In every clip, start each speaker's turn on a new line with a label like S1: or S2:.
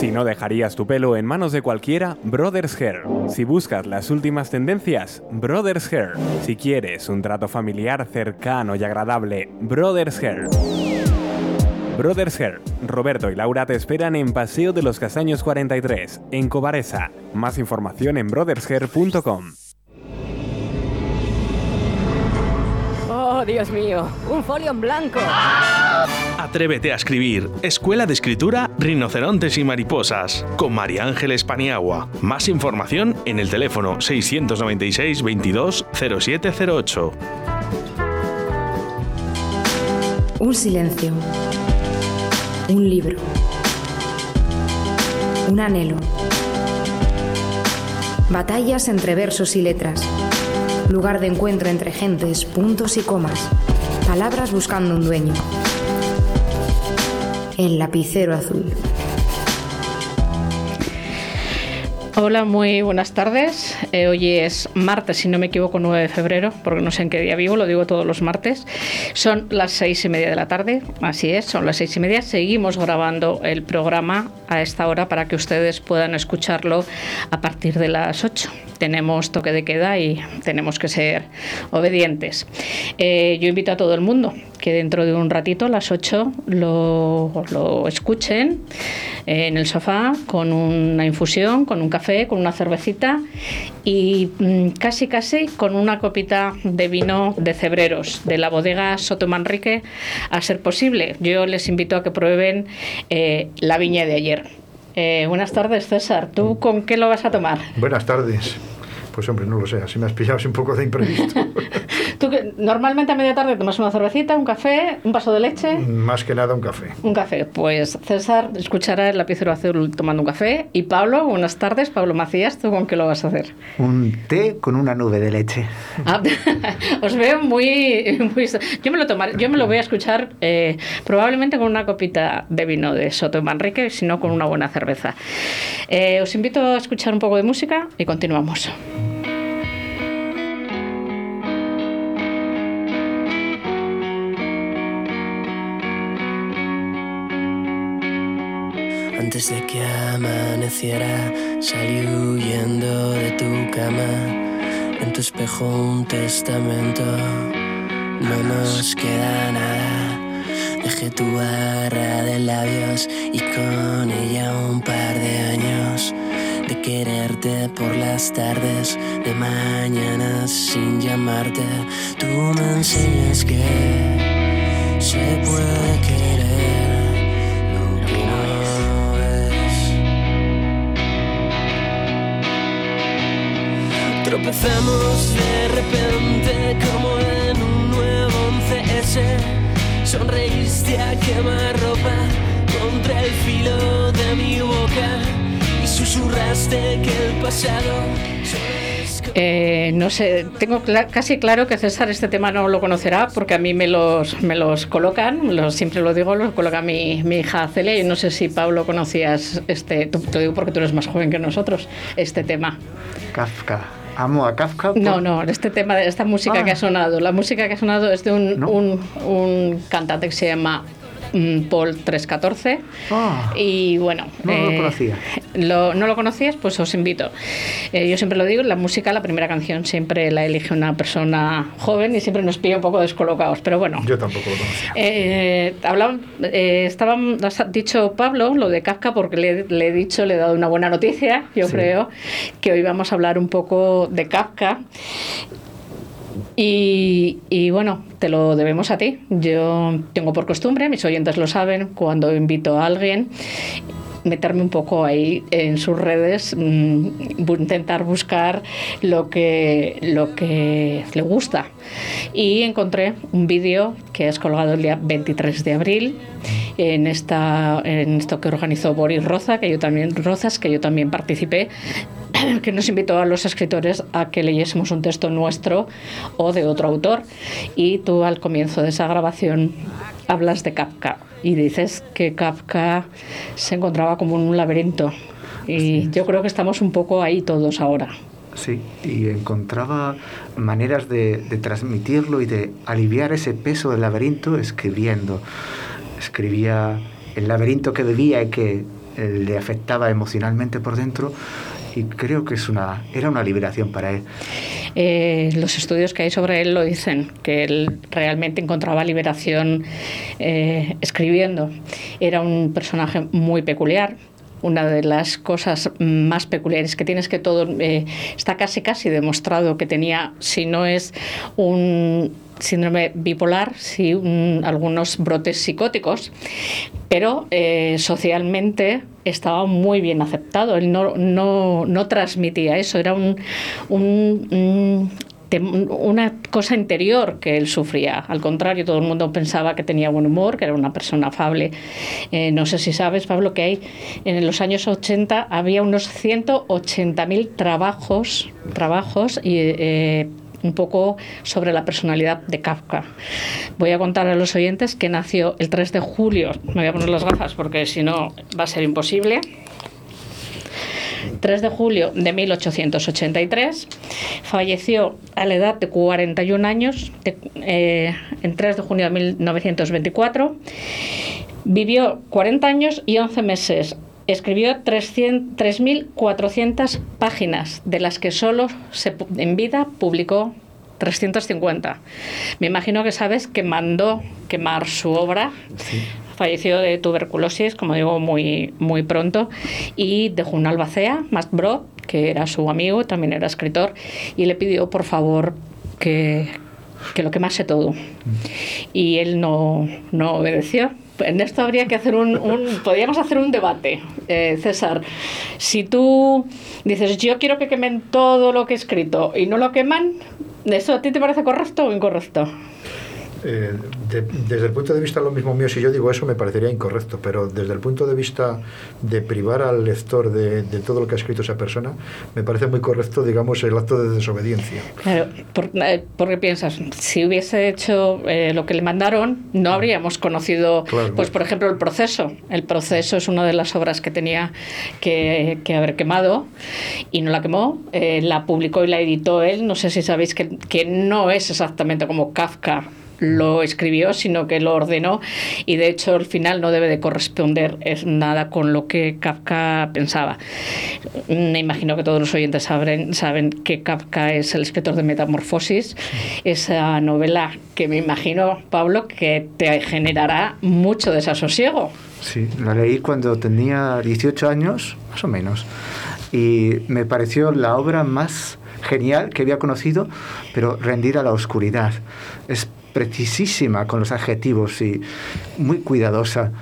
S1: Si no dejarías tu pelo en manos de cualquiera, Brothers Hair. Si buscas las últimas tendencias, Brothers Hair. Si quieres un trato familiar cercano y agradable, Brothers Hair. Brothers Hair. Roberto y Laura te esperan en Paseo de los Castaños 43, en Cobaresa. Más información en brothershair.com.
S2: Oh, Dios mío, un folio en blanco.
S3: Atrévete a escribir. Escuela de Escritura Rinocerontes y Mariposas. Con María Ángeles Paniagua. Más información en el teléfono 696 22 0708.
S4: Un silencio. Un libro. Un anhelo. Batallas entre versos y letras. Lugar de encuentro entre gentes, puntos y comas. Palabras buscando un dueño. El lapicero azul.
S5: Hola, muy buenas tardes. Eh, hoy es martes, si no me equivoco, 9 de febrero, porque no sé en qué día vivo, lo digo todos los martes. Son las seis y media de la tarde, así es, son las seis y media. Seguimos grabando el programa a esta hora para que ustedes puedan escucharlo a partir de las 8 tenemos toque de queda y tenemos que ser obedientes. Eh, yo invito a todo el mundo que dentro de un ratito, a las 8, lo, lo escuchen en el sofá con una infusión, con un café, con una cervecita y mm, casi casi con una copita de vino de cebreros de la bodega Soto Manrique a ser posible. Yo les invito a que prueben eh, la viña de ayer. Eh, buenas tardes, César. ¿Tú con qué lo vas a tomar?
S6: Buenas tardes. Pues hombre, no lo sé, así me has pillado así un poco de imprevisto.
S5: ¿Tú que normalmente a media tarde tomas una cervecita, un café, un vaso de leche?
S6: Más que nada un café.
S5: Un café. Pues César escuchará el lapicero azul tomando un café. Y Pablo, buenas tardes. Pablo Macías, ¿tú con qué lo vas a hacer?
S7: Un té con una nube de leche.
S5: Ah, os veo muy, muy... Yo me lo tomaré, yo me lo voy a escuchar eh, probablemente con una copita de vino de Soto Manrique, si no con una buena cerveza. Eh, os invito a escuchar un poco de música y continuamos.
S8: Antes de que amaneciera, salí huyendo de tu cama. En tu espejo un testamento, no nos queda nada. Dejé tu barra de labios y con ella un par de años de quererte por las tardes, de mañana sin llamarte. Tú me enseñas que se puede querer Tropezamos de repente como en un nuevo 11S. Sonreíste a quemarropa contra el filo de mi boca y susurraste que el pasado
S5: Eh, no sé, tengo cla- casi claro que César este tema no lo conocerá porque a mí me los, me los colocan, los, siempre lo digo, los coloca mi, mi hija Celia y no sé si Pablo conocías este, te lo digo porque tú eres más joven que nosotros, este tema.
S7: Kafka. Amo a Kafka. por-
S5: No, no, este tema, de esta música
S7: Ah.
S5: que ha sonado, la música que ha sonado es de un,
S7: No.
S5: un, un cantante que se llama Paul 314
S7: Ah.
S5: y bueno,
S7: No lo conocía.
S5: lo- ¿No lo conocías? Pues os invito. Eh, yo siempre lo digo, la música, la primera canción siempre la elige una persona joven y siempre nos pilla un poco descolocados, pero bueno.
S6: Yo tampoco lo conocía.
S5: Eh, hablaban- eh, estaban, has dicho Pablo lo de Kafka porque le, le he dicho, le he dado una buena noticia, yo
S7: Sí.
S5: creo, que hoy vamos a hablar un poco de Kafka. Y, y bueno, te lo debemos a ti. Yo tengo por costumbre, mis oyentes lo saben, cuando invito a alguien, meterme un poco ahí en sus redes, mm, intentar buscar lo que, lo que le gusta. Y encontré un vídeo que has colgado el día 23 de abril en, esta, en esto que organizó Boris Roza, que yo también, Rozas, que yo también participé, que nos invitó a los escritores a que leyésemos un texto nuestro o de otro autor. Y tú al comienzo de esa grabación hablas de Kafka y dices que Kafka se encontraba como en un laberinto. Y yo creo que estamos un poco ahí todos ahora.
S7: Sí, y encontraba maneras de, de transmitirlo y de aliviar ese peso del laberinto escribiendo. Escribía el laberinto que vivía y que le afectaba emocionalmente por dentro y creo que es una, era una liberación para él.
S5: Eh, los estudios que hay sobre él lo dicen, que él realmente encontraba liberación eh, escribiendo. Era un personaje muy peculiar, una de las cosas más peculiares que tiene es que todo eh, está casi casi demostrado que tenía, si no es un síndrome bipolar, sí algunos brotes psicóticos, pero eh, socialmente estaba muy bien aceptado. Él no, no, no transmitía eso, era un, un, una cosa interior que él sufría. Al contrario, todo el mundo pensaba que tenía buen humor, que era una persona afable. Eh, no sé si sabes, Pablo, que hay en los años 80 había unos 180.000 trabajos, trabajos y eh, un poco sobre la personalidad de Kafka. Voy a contar a los oyentes que nació el 3 de julio, me voy a poner las gafas porque si no va a ser imposible. 3 de julio de 1883, falleció a la edad de 41 años, eh, en 3 de junio de 1924, vivió 40 años y 11 meses escribió 3.400 páginas, de las que solo en vida publicó 350. Me imagino que sabes que mandó quemar su obra. Falleció de tuberculosis, como digo, muy, muy pronto, y dejó una albacea, Matt Brod, que era su amigo, también era escritor, y le pidió, por favor, que, que lo quemase todo. Mm. Y él no, no obedeció en esto habría que hacer un, podríamos hacer un debate, eh, César. Si tú dices, yo quiero que quemen todo lo que he escrito y no lo queman, ¿eso a ti te parece correcto o incorrecto?
S6: Eh, desde el punto de vista lo mismo mío, si yo digo eso me parecería incorrecto, pero desde el punto de vista de privar al lector de, todo lo que ha escrito esa persona, me parece muy correcto, digamos, el acto de desobediencia.
S5: Claro, por, eh, porque piensas, si hubiese hecho eh, lo que le mandaron, no habríamos conocido, pues por ejemplo, el proceso. El proceso es una de las obras que tenía que, haber quemado y no la quemó, la publicó y la editó él. No sé si sabéis que, que no es exactamente como Kafka lo escribió, sino que lo ordenó y de hecho al final no debe de corresponder es nada con lo que Kafka pensaba. Me imagino que todos los oyentes saben, saben que Kafka es el escritor de Metamorfosis, esa novela que me imagino, Pablo, que te generará mucho desasosiego.
S7: Sí, la leí cuando tenía 18 años, más o menos, y me pareció la obra más genial que había conocido, pero rendida a la oscuridad. Es precisísima con los adjetivos y muy cuidadosa.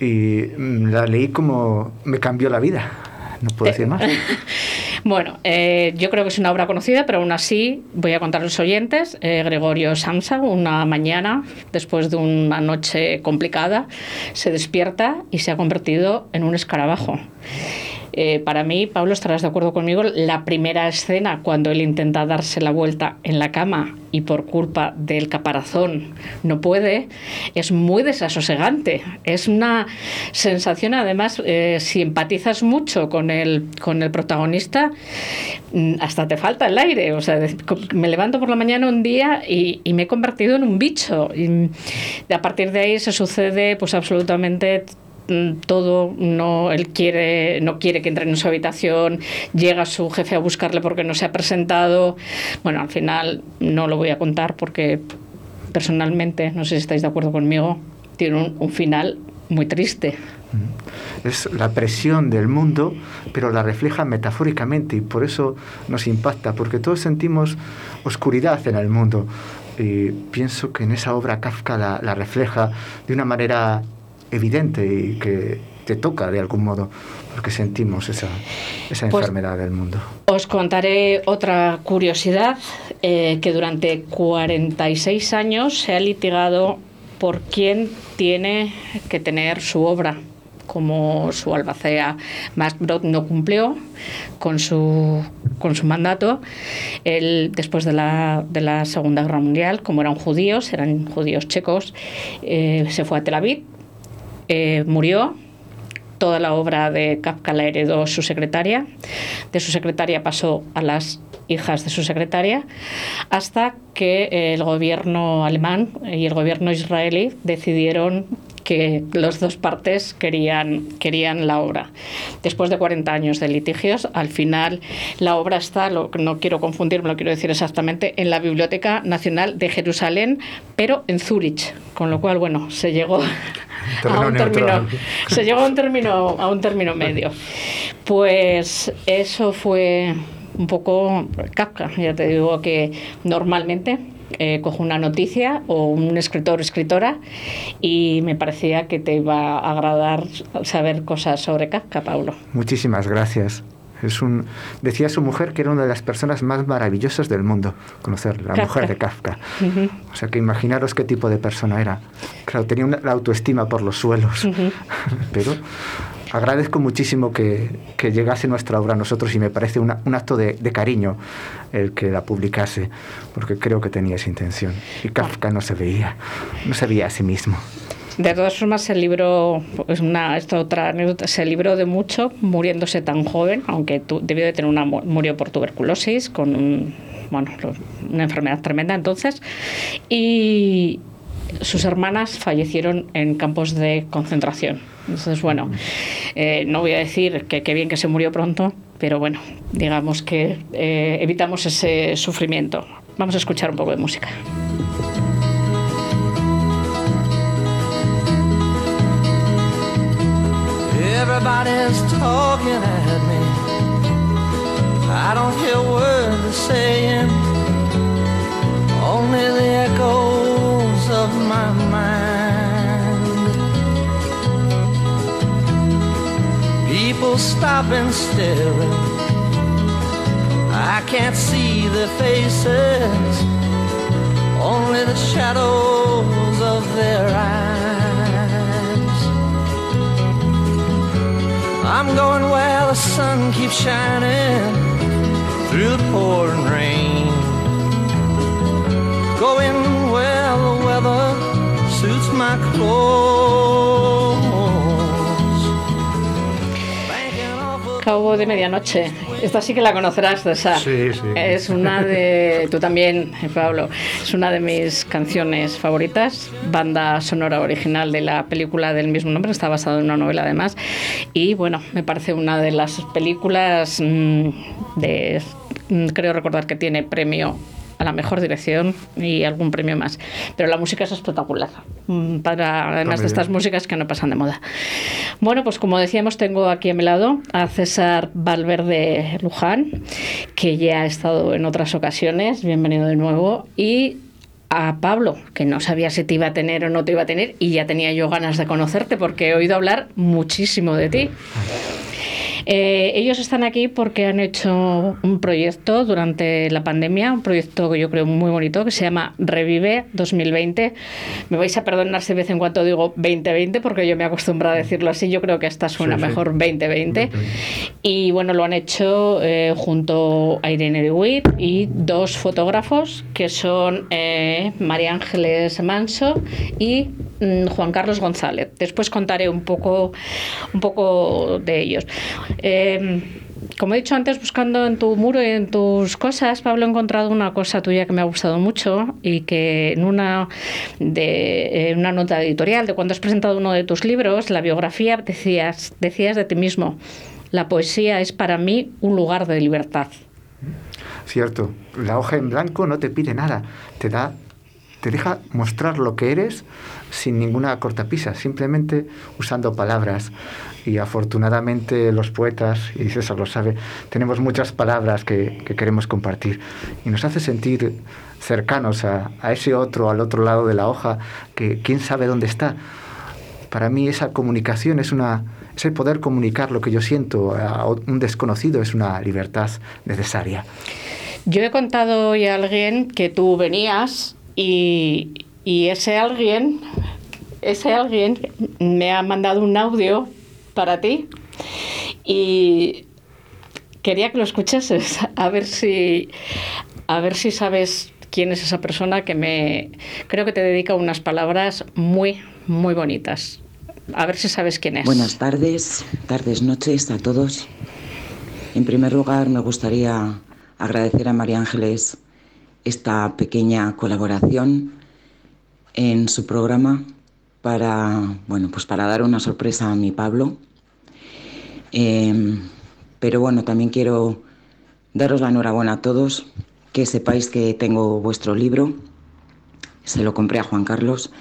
S7: Y mm, la leí como me cambió la vida. No puedo decir más.
S5: Bueno, eh, yo creo que es una obra conocida, pero aún así voy a contar a los oyentes. Eh, Gregorio Samsa, una mañana, después de una noche complicada, se despierta y se ha convertido en un escarabajo. Eh, para mí, Pablo, estarás de acuerdo conmigo, la primera escena cuando él intenta darse la vuelta en la cama y por culpa del caparazón no puede, es muy desasosegante. Es una sensación, además, eh, si empatizas mucho con el, con el protagonista, mm, hasta te falta el aire. O sea, me levanto por la mañana un día y, me he convertido en un bicho. Y a partir de ahí se sucede pues absolutamente Mm, todo, no, él quiere, no quiere que entre en su habitación, llega su jefe a buscarle porque no se ha presentado. Bueno, al final no lo voy a contar porque personalmente, no sé si estáis de acuerdo conmigo, tiene un, final muy triste.
S7: Es la presión del mundo, pero la refleja metafóricamente y por eso nos impacta, porque todos sentimos oscuridad en el mundo. Y pienso que en esa obra Kafka la, la refleja de una manera evidente y que te toca de algún modo, porque sentimos esa, esa pues enfermedad del mundo.
S5: Os contaré otra curiosidad, eh, que durante 46 años se ha litigado por quién tiene que tener su obra como su albacea Brod no cumplió con su, con su mandato. Él, después de la, de la Segunda Guerra Mundial, como eran judíos, eran judíos checos, eh, se fue a Tel Aviv eh, murió. Toda la obra de Kafka la heredó su secretaria. De su secretaria pasó a las hijas de su secretaria, hasta que el gobierno alemán y el gobierno israelí decidieron que las dos partes querían, querían la obra. Después de 40 años de litigios, al final la obra está, lo, no quiero confundirme, lo quiero decir exactamente, en la Biblioteca Nacional de Jerusalén, pero en Zúrich, con lo cual, bueno, se llegó a un término, se llegó a un término, a un término medio. Pues eso fue un poco Kafka. Ya te digo que normalmente eh, cojo una noticia o un escritor o escritora y me parecía que te iba a agradar saber cosas sobre Kafka, Paulo.
S7: Muchísimas gracias. Es un, decía su mujer que era una de las personas más maravillosas del mundo, conocer la mujer de Kafka. O sea que imaginaros qué tipo de persona era. Claro, tenía una, la autoestima por los suelos, pero agradezco muchísimo que, que, llegase nuestra obra a nosotros y me parece una, un acto de, de, cariño el que la publicase, porque creo que tenía esa intención. Y Kafka no se veía, no se veía a sí mismo.
S5: De todas formas, el libro, es una, esta otra anécdota, se libró de mucho muriéndose tan joven, aunque tu, debió de tener una, murió por tuberculosis, con un, bueno, una enfermedad tremenda entonces, y sus hermanas fallecieron en campos de concentración. Entonces, bueno, eh, no voy a decir que qué bien que se murió pronto, pero bueno, digamos que eh, evitamos ese sufrimiento. Vamos a escuchar un poco de música.
S9: Everybody's talking at me. I don't hear words they're saying, only the echoes of my mind. People stop and staring. I can't see their faces, only the shadows of their eyes. I'm going where the sun keeps shining through the pouring rain. Going where the weather suits my clothes.
S5: Cabo de Medianoche. Esta sí que la conocerás, César.
S6: Sí, sí.
S5: Es una de. Tú también, Pablo. Es una de mis canciones favoritas. Banda sonora original de la película del mismo nombre. Está basado en una novela, además. Y bueno, me parece una de las películas mmm, de. Creo recordar que tiene premio a la mejor dirección y algún premio más. Pero la música es espectacular, para, además de estas músicas que no pasan de moda. Bueno, pues como decíamos, tengo aquí a mi lado a César Valverde Luján, que ya ha estado en otras ocasiones, bienvenido de nuevo, y a Pablo, que no sabía si te iba a tener o no te iba a tener, y ya tenía yo ganas de conocerte porque he oído hablar muchísimo de ti. Eh, ellos están aquí porque han hecho un proyecto durante la pandemia, un proyecto que yo creo muy bonito, que se llama Revive 2020. Me vais a perdonar si de vez en cuando digo 2020, porque yo me acostumbro a decirlo así. Yo creo que esta suena
S6: Sí, sí.
S5: mejor 2020. Y bueno, lo han hecho eh, junto a Irene de Witt y dos fotógrafos que son eh, María Ángeles Manso y mm, Juan Carlos González. Después contaré un poco, un poco de ellos. Eh, como he dicho antes, buscando en tu muro y en tus cosas, Pablo, he encontrado una cosa tuya que me ha gustado mucho y que en una, de, una nota editorial de cuando has presentado uno de tus libros, la biografía, decías, decías de ti mismo, la poesía es para mí un lugar de libertad.
S7: Cierto, la hoja en blanco no te pide nada, te da, te deja mostrar lo que eres sin ninguna cortapisa, simplemente usando palabras. Y afortunadamente los poetas, y César lo sabe, tenemos muchas palabras que, que queremos compartir. Y nos hace sentir cercanos a, ese otro, al otro lado de la hoja, que quién sabe dónde está. Para mí esa comunicación es una, ese poder comunicar lo que yo siento a un desconocido es una libertad necesaria.
S5: Yo he contado hoy a alguien que tú venías y, y ese alguien, ese alguien me ha mandado un audio para ti y quería que lo escuchases a ver si a ver si sabes quién es esa persona que me creo que te dedica unas palabras muy muy bonitas. A ver si sabes quién es.
S10: Buenas tardes, tardes, noches a todos. En primer lugar, me gustaría agradecer a María Ángeles esta pequeña colaboración en su programa para, bueno, pues para dar una sorpresa a mi Pablo. Em, pero bueno, también quiero daros la enhorabuena a todos, que sepáis que tengo vuestro libro. Se lo compré a Juan Carlos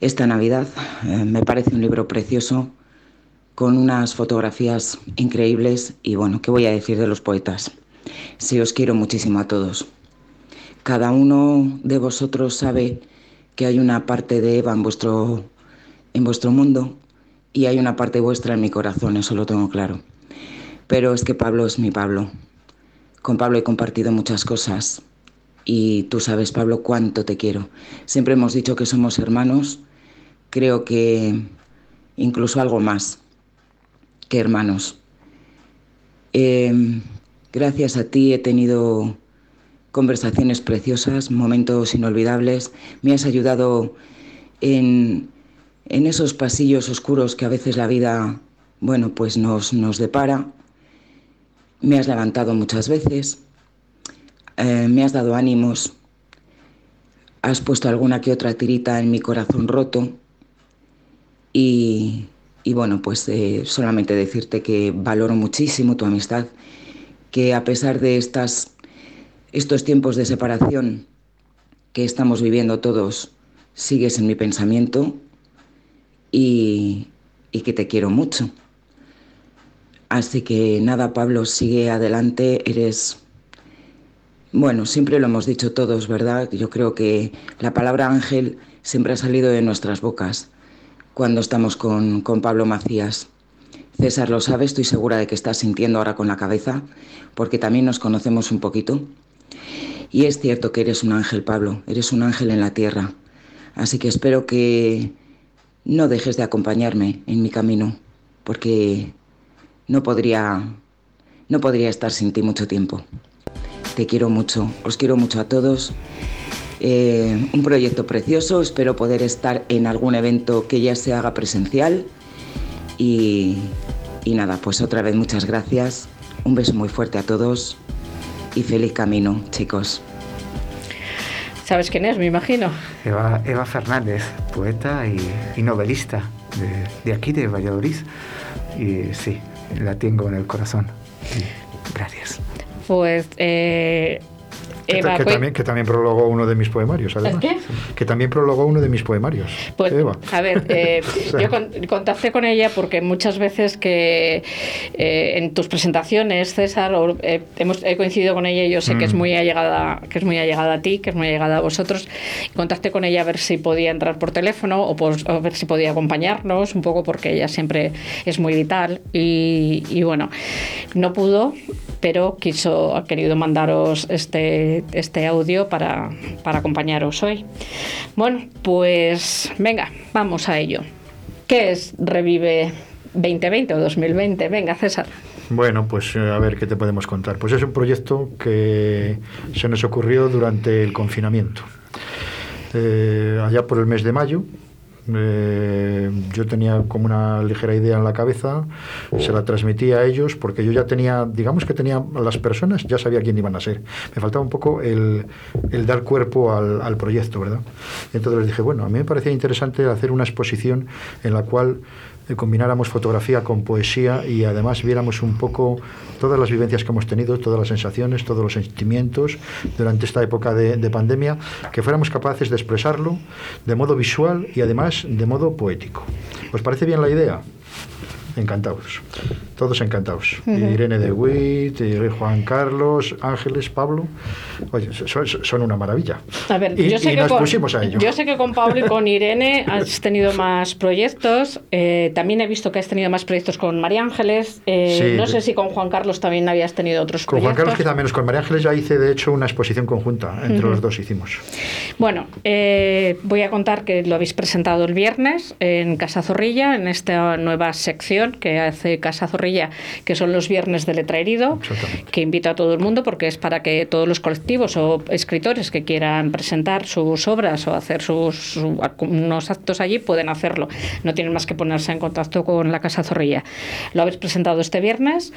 S10: esta Navidad. Eh, me parece un libro precioso, con unas fotografías increíbles y bueno, ¿qué voy a decir de los poetas? Sí, os quiero muchísimo a todos. Cada uno de vosotros sabe que hay una parte de Eva en vuestro, en vuestro mundo y hay una parte vuestra en mi corazón, eso lo tengo claro. Pero es que Pablo es mi Pablo. Con Pablo he compartido muchas cosas y tú sabes, Pablo, cuánto te quiero. Siempre hemos dicho que somos hermanos, creo que incluso algo más que hermanos. Eh, gracias a ti he tenido conversaciones preciosas, momentos inolvidables. Me has ayudado en, en esos pasillos oscuros que a veces la vida, bueno, pues nos, nos depara. Me has levantado muchas veces, eh, me has dado ánimos, has puesto alguna que otra tirita en mi corazón roto y, y bueno, pues eh, solamente decirte que valoro muchísimo tu amistad, que a pesar de estas estos tiempos de separación que estamos viviendo todos, sigues en mi pensamiento y, que te quiero mucho. Así que nada, Pablo, sigue adelante, eres... Bueno, siempre lo hemos dicho todos, ¿verdad? Yo creo que la palabra ángel siempre ha salido de nuestras bocas cuando estamos con, con Pablo Macías. César lo sabe, estoy segura de que estás sintiendo ahora con la cabeza, porque también nos conocemos un poquito. Y es cierto que eres un ángel, Pablo, eres un ángel en la tierra. Así que espero que no dejes de acompañarme en mi camino, porque no podría, no podría estar sin ti mucho tiempo. Te quiero mucho, os quiero mucho a todos. Eh, un proyecto precioso, espero poder estar en algún evento que ya se haga presencial. Y, y nada, pues otra vez muchas gracias. Un beso muy fuerte a todos y feliz camino, chicos.
S5: ¿Sabes quién es, me imagino?
S7: Eva, Eva Fernández, poeta y, novelista de, aquí, de Valladolid. Y sí, la tengo en el corazón. gracias.
S5: Pues eh,
S6: que, también, que también prologó uno de mis poemarios, además.
S5: ¿Qué?
S6: Que también prologó uno de mis poemarios.
S5: Pues, a ver, eh, yo contacté con ella porque muchas veces que eh, en tus presentaciones, César, eh, hemos, he coincidido con ella y yo sé que es mm. muy allegada, que es muy allegada a ti, que es muy allegada a vosotros. Contacté con ella a ver si podía entrar por teléfono o, por, a ver si podía acompañarnos un poco porque ella siempre es muy vital y, y bueno, no pudo, pero quiso, ha querido mandaros este este, audio para, para acompañaros hoy. Bueno, pues venga, vamos a ello. ¿Qué es Revive 2020 o 2020? Venga, César.
S6: Bueno, pues eh, a ver qué te podemos contar. Pues es un proyecto que se nos ocurrió durante el confinamiento. Eh, allá por el mes de mayo, yo tenía como una ligera idea en la cabeza, se la transmití a ellos porque yo ya tenía, digamos que tenía las personas, ya sabía quién iban a ser. Me faltaba un poco el, dar cuerpo al, proyecto, ¿verdad? Entonces les dije, bueno, a mí me parecía interesante hacer una exposición en la cual combináramos fotografía con poesía y además viéramos un poco todas las vivencias que hemos tenido, todas las sensaciones, todos los sentimientos durante esta época de, de pandemia, que fuéramos capaces de expresarlo de modo visual y además de modo poético. ¿Os parece bien la idea? Encantados. Todos encantados. Irene de Witt, Juan Carlos, Ángeles, Pablo. Oye, son, una maravilla.
S5: A ver,
S6: y,
S5: yo, sé que
S6: nos
S5: con,
S6: pusimos a ello.
S5: yo sé que con Pablo y con Irene has tenido más proyectos. Eh, también he visto que has tenido más proyectos con María Ángeles. Eh, no sé si con Juan Carlos también habías tenido otros
S6: con
S5: proyectos.
S6: Con Juan Carlos quizá menos. Con María Ángeles ya hice, de hecho, una exposición conjunta. Entre los dos hicimos.
S5: Bueno, eh, voy a contar que lo habéis presentado el viernes en Casa Zorrilla, en esta nueva sección que hace Casa Zorrilla, que son los viernes de letra herido, que invito a todo el mundo porque es para que todos los colectivos o escritores que quieran presentar sus obras o hacer sus, unos actos allí pueden hacerlo. No tienen más que ponerse en contacto con la Casa Zorrilla. Lo habéis presentado este viernes.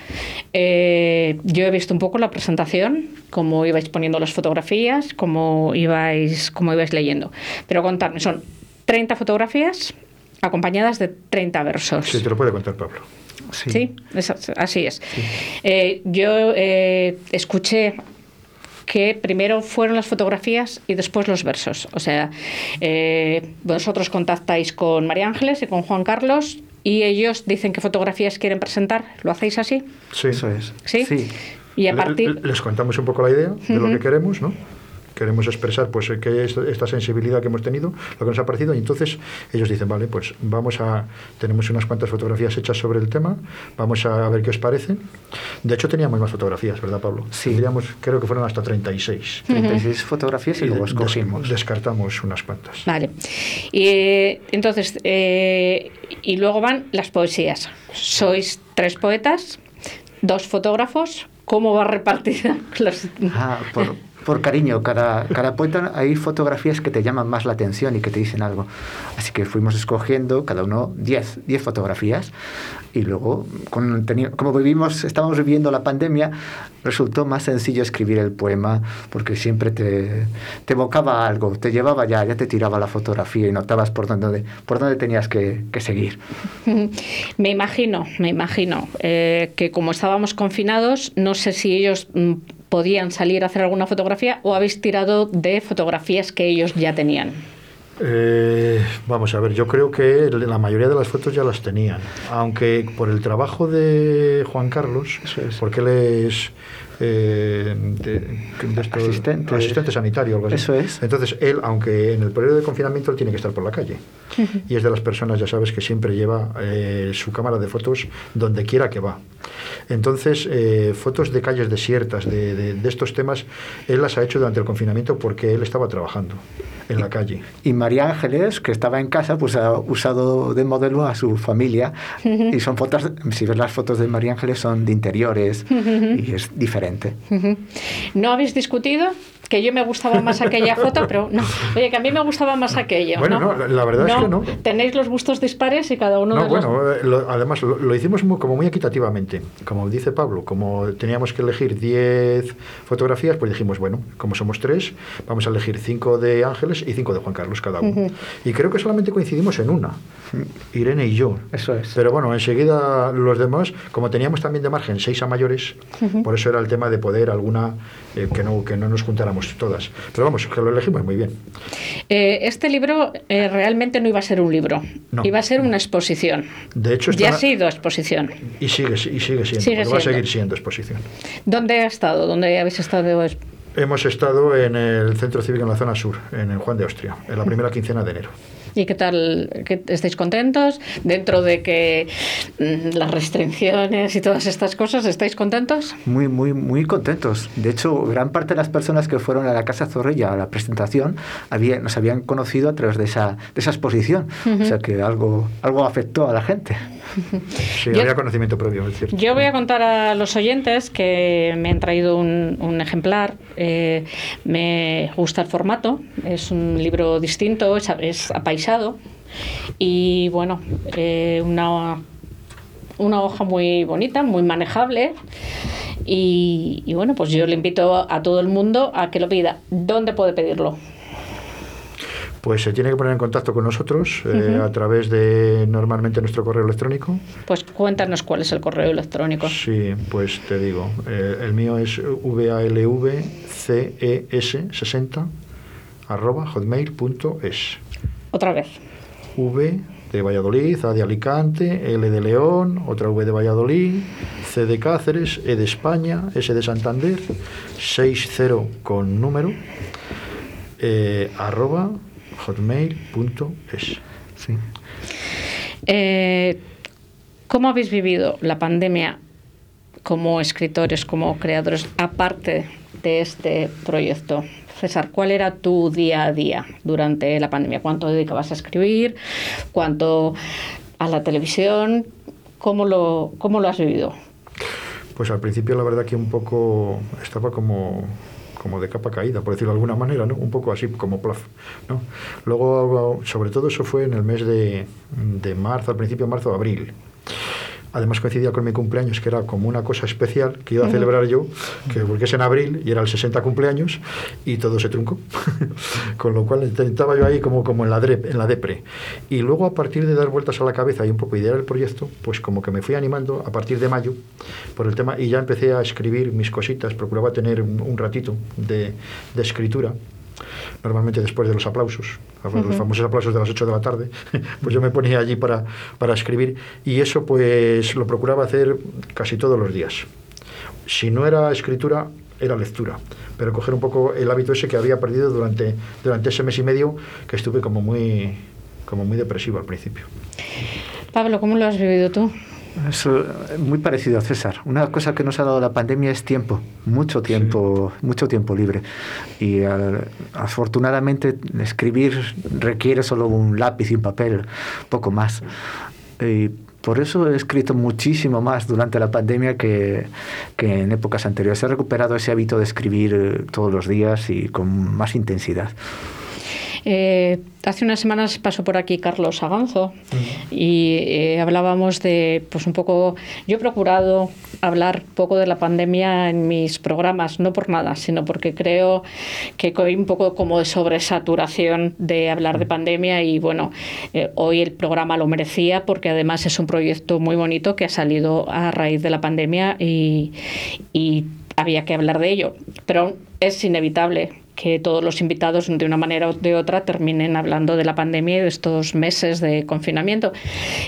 S5: Eh, yo he visto un poco la presentación, cómo ibais poniendo las fotografías, cómo ibais, cómo ibais leyendo. Pero contadme, son 30 fotografías acompañadas de 30 versos.
S6: Sí, te lo puede contar Pablo.
S5: Sí, es- así es. Eh, yo eh, escuché que primero fueron las fotografías y después los versos. O sea, eh, vosotros contactáis con María Ángeles y con Juan Carlos y ellos dicen qué fotografías quieren presentar. ¿Lo hacéis así?
S6: Sí.
S7: Eso es.
S5: ¿Sí? Y a partir...
S6: le- Les contamos un poco la idea de lo que queremos, ¿no? Queremos expresar pues eh, que es esta sensibilidad que hemos tenido, lo que nos ha parecido, y entonces ellos dicen, vale, pues vamos a, tenemos unas cuantas fotografías hechas sobre el tema, vamos a ver qué os parece. De hecho teníamos más fotografías, ¿verdad, Pablo?
S7: Sí.
S6: Teníamos, creo que fueron hasta 36.
S7: 36 fotografías y luego
S6: des-
S7: escogimos.
S6: descartamos unas cuantas.
S5: Vale. Y eh, entonces, eh, y luego van las poesías. Sois tres poetas, dos fotógrafos. ¿Cómo va repartida? Los...
S7: Ah, por, por cariño, cada, cada poeta hay fotografías que te llaman más la atención y que te dicen algo. Así que fuimos escogiendo cada uno 10, 10 fotografías y luego, con, como vivimos, estábamos viviendo la pandemia, resultó más sencillo escribir el poema porque siempre te, te evocaba algo, te llevaba ya, ya te tiraba la fotografía y notabas por dónde, por dónde tenías que, que seguir.
S5: Me imagino, me imagino eh, que como estábamos confinados, no sé si ellos mm, podían salir a hacer alguna fotografía o habéis tirado de fotografías que ellos ya tenían.
S6: Eh, vamos a ver, yo creo que la mayoría de las fotos ya las tenían, aunque por el trabajo de Juan Carlos, porque él es eh, de, de estos-
S7: Asistente.
S6: asistente sanitario, algo así.
S7: Eso es.
S6: Entonces él, aunque en el periodo de confinamiento él tiene que estar por la calle y es de las personas, ya sabes, que siempre lleva eh, su cámara de fotos donde quiera que va. Entonces, eh, fotos de calles desiertas, de, de- de estos temas, él las ha hecho durante el confinamiento porque él estaba trabajando en la calle.
S7: Y María Ángeles, que estaba en casa, pues ha usado de modelo a su familia. Y son fotos, si ves las fotos de María Ángeles, son de interiores y es diferente.
S5: Ujú. ¿No habéis discutido? Que yo me gustaba más aquella foto, pero no. Oye, que a mí me gustaba más aquello.
S6: Bueno, no, la- la verdad es que no.
S5: Tenéis los gustos dispares y cada uno
S6: No,
S5: de los...
S6: bueno, eh, lo- además lo, lo hicimos muy- como muy equitativamente. Como dice Pablo, como teníamos que elegir 10 fotografías, pues dijimos, bueno, como somos tres, vamos a elegir 5 de Ángeles y 5 de Juan Carlos cada uno.
S7: Ujú.
S6: Y creo que solamente coincidimos en una, Irene y yo.
S7: Eso es.
S6: Pero bueno, enseguida los demás, como teníamos también de margen 6 a mayores,
S5: Ujú.
S6: por eso era el tema de poder alguna, eh, que, no, que no nos juntáramos todas. Pero vamos, que lo elegimos muy bien.
S5: Eh, este libro eh, realmente no iba a ser un libro,
S6: No.
S5: iba a ser una exposición.
S6: De hecho,
S5: Ya ha sido exposición.
S6: y sigue, y sigue siendo,
S5: Sigue
S6: porque va a seguir siendo exposición.
S5: ¿Dónde ha estado? ¿Dónde habéis estado?
S6: Hemos estado en el Centro Cívico en la zona sur, en el Juan de Austria, en la primera quincena de enero.
S5: ¿Y qué tal? ¿Qué- ¿Estáis contentos? Dentro de que mm, las restricciones y todas estas cosas, ¿estáis contentos?
S7: Muy, muy, muy contentos. De hecho, gran parte de las personas que fueron a la Casa Zorrilla a la presentación había, nos habían conocido a través de esa, de esa exposición.
S5: Ujú.
S7: O sea que algo, algo afectó a la gente.
S6: Sí,
S5: Yo-
S6: había conocimiento previo, es cierto.
S5: Yo voy a contar a los oyentes que me han traído un, un ejemplar. Eh, me gusta el formato, es un libro distinto, es, es apaisado y bueno, eh, una, una hoja muy bonita, muy manejable. Y, y bueno, pues yo le invito a todo el mundo a que lo pida. ¿Dónde puede pedirlo?
S6: Pues se tiene que poner en contacto con nosotros eh, a través de normalmente nuestro correo electrónico.
S5: Pues cuéntanos cuál es el correo electrónico.
S6: Sí, pues te digo, eh, el mío es valvces60 arroba hotmail.es.
S5: Otra vez.
S6: V de Valladolid, A de Alicante, L de León, otra V de Valladolid, C de Cáceres, E de España, S de Santander, 60 con número, eh, arroba hotmail.es.
S7: Sí.
S5: Eh, ¿Cómo habéis vivido la pandemia como escritores, como creadores, aparte de este proyecto? César, ¿cuál era tu día a día durante la pandemia? ¿Cuánto dedicabas a escribir? ¿Cuánto a la televisión? ¿Cómo lo, cómo lo has vivido?
S6: Pues al principio la verdad que un poco estaba como como de capa caída, por decirlo de alguna manera, ¿no? Un poco así como plaf, ¿no? Luego, sobre todo eso fue en el mes de, de marzo, al principio de marzo, abril. Además coincidía con mi cumpleaños, que era como una cosa especial que iba a celebrar yo, que porque es en abril y era el 60 cumpleaños y todo se truncó. con lo cual intentaba yo ahí como, como en, la en la depre. Y luego a partir de dar vueltas a la cabeza y un poco idear el proyecto, pues como que me fui animando a partir de mayo por el tema y ya empecé a escribir mis cositas, procuraba tener un, ratito de, de escritura normalmente después de los aplausos, los famosos aplausos de las 8 de la tarde, pues yo me ponía allí para, para escribir y eso pues lo procuraba hacer casi todos los días. Si no era escritura, era lectura, pero coger un poco el hábito ese que había perdido durante, durante ese mes y medio que estuve como muy, como muy depresivo al principio.
S5: Pablo, ¿cómo lo has vivido tú?
S7: Eso, muy parecido a César. Una cosa que nos ha dado la pandemia es tiempo, mucho tiempo, mucho tiempo libre. Y afortunadamente escribir requiere solo un lápiz y un papel, poco más. Y por eso he escrito muchísimo más durante la pandemia que, que en épocas anteriores. He recuperado ese hábito de escribir todos los días y con más intensidad.
S5: Eh, hace unas semanas pasó por aquí Carlos Aganzo y eh, hablábamos de, pues un poco, yo he procurado hablar poco de la pandemia en mis programas, no por nada, sino porque creo que hay un poco como de sobresaturación de hablar de pandemia y bueno, eh, hoy el programa lo merecía porque además es un proyecto muy bonito que ha salido a raíz de la pandemia y, y había que hablar de ello. Pero es inevitable que todos los invitados de una manera o de otra terminen hablando de la pandemia y de estos meses de confinamiento.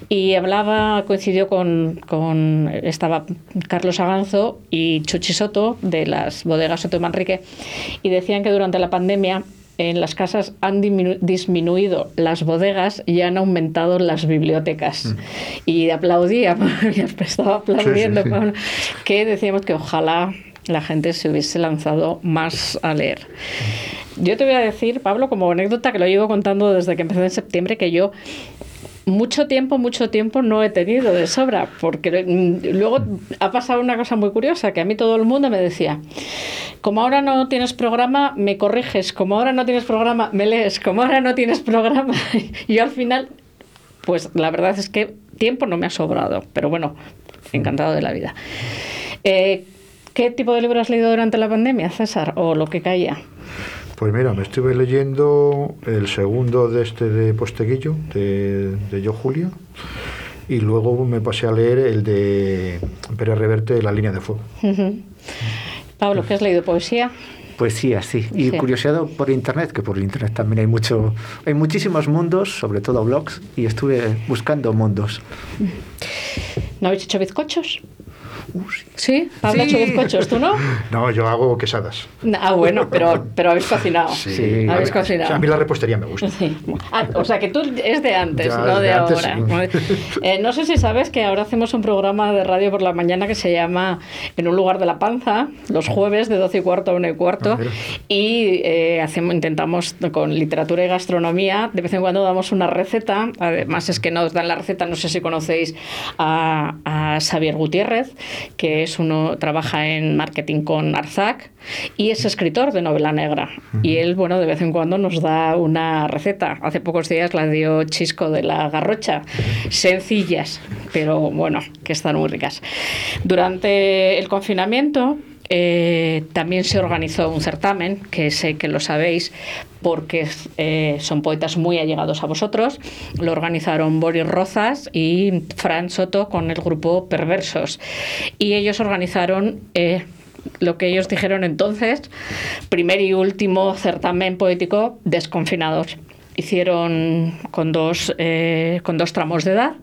S5: Y hablaba, coincidió con, con estaba Carlos Aganzo y Chuchi Soto de las bodegas Soto Manrique y decían que durante la pandemia en las casas han disminuido las bodegas y han aumentado las bibliotecas. Mm. Y aplaudía, estaba aplaudiendo, que decíamos que ojalá la gente se hubiese lanzado más a leer. Yo te voy a decir, Pablo, como anécdota que lo llevo contando desde que empecé en septiembre, que yo mucho tiempo, mucho tiempo no he tenido de sobra, porque mm, luego ha pasado una cosa muy curiosa, que a mí todo el mundo me decía, como ahora no tienes programa, me corriges, como ahora no tienes programa, me lees, como ahora no tienes programa, y yo al final, pues la verdad es que tiempo no me ha sobrado, pero bueno, encantado de la vida. Eh, ¿Qué tipo de libro has leído durante la pandemia, César? ¿O lo que caía?
S6: Pues mira, me estuve leyendo el segundo de este de Posteguillo, de, de Yo Julia, y luego me pasé a leer el de Pérez Reverte, La línea de fuego.
S5: Pablo, ¿qué has leído? ¿Poesía?
S7: Poesía, sí. Y curiosidad por internet, que por internet también hay mucho, hay muchísimos mundos, sobre todo blogs, y estuve buscando mundos.
S5: ¿No habéis hecho bizcochos? Sí. Pablo sí. bizcochos, ¿tú no?
S6: No, yo hago quesadas.
S5: Ah, bueno, pero, pero habéis cocinado.
S6: Sí,
S5: habéis cocinado.
S6: a mí la repostería me gusta.
S5: Ah, o sea, que tú es de antes, no de, ahora. Eh, no sé si sabes que ahora hacemos un programa de radio por la mañana que se llama En un lugar de la panza, los jueves de 12 y cuarto a 1 y cuarto. Ah, y eh, hacemos, intentamos con literatura y gastronomía, de vez en cuando damos una receta. Además, es que nos dan la receta, no sé si conocéis a, a Xavier Gutiérrez, que es uno, trabaja en marketing con Arzac y es escritor de novela negra. Y él, bueno, de vez en cuando nos da una receta. Hace pocos días la dio Chisco de la Garrocha. Sencillas, pero bueno, que están muy ricas. Durante el confinamiento, eh, también se organizó un certamen, que sé que lo sabéis, porque eh, son poetas muy allegados a vosotros. Lo organizaron Boris Rozas y Fran Soto con el grupo Perversos. Y ellos organizaron... Eh, lo que ellos dijeron entonces, primer y último certamen poético desconfinados hicieron con dos, con dos tramos de edad,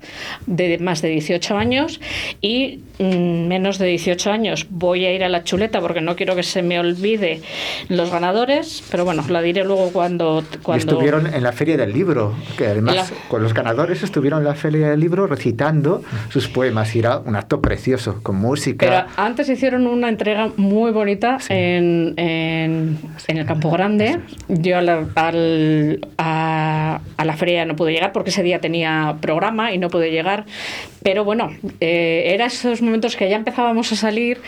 S5: de más de 18 años y menos de 18 años. Voy a ir a la chuleta porque no quiero que se me olvide los ganadores, pero bueno, la diré luego cuando... cuando...
S7: estuvieron en la Feria del Libro, que además con los ganadores estuvieron en la Feria del Libro recitando sus poemas y era un acto precioso, con música.
S5: Pero antes hicieron una entrega muy bonita en, en, el Campo Grande. Yo al, al a, a, la feria no pudo llegar porque ese día tenía programa y no pudo llegar. Pero bueno, eh, era esos momentos que ya empezábamos a salir,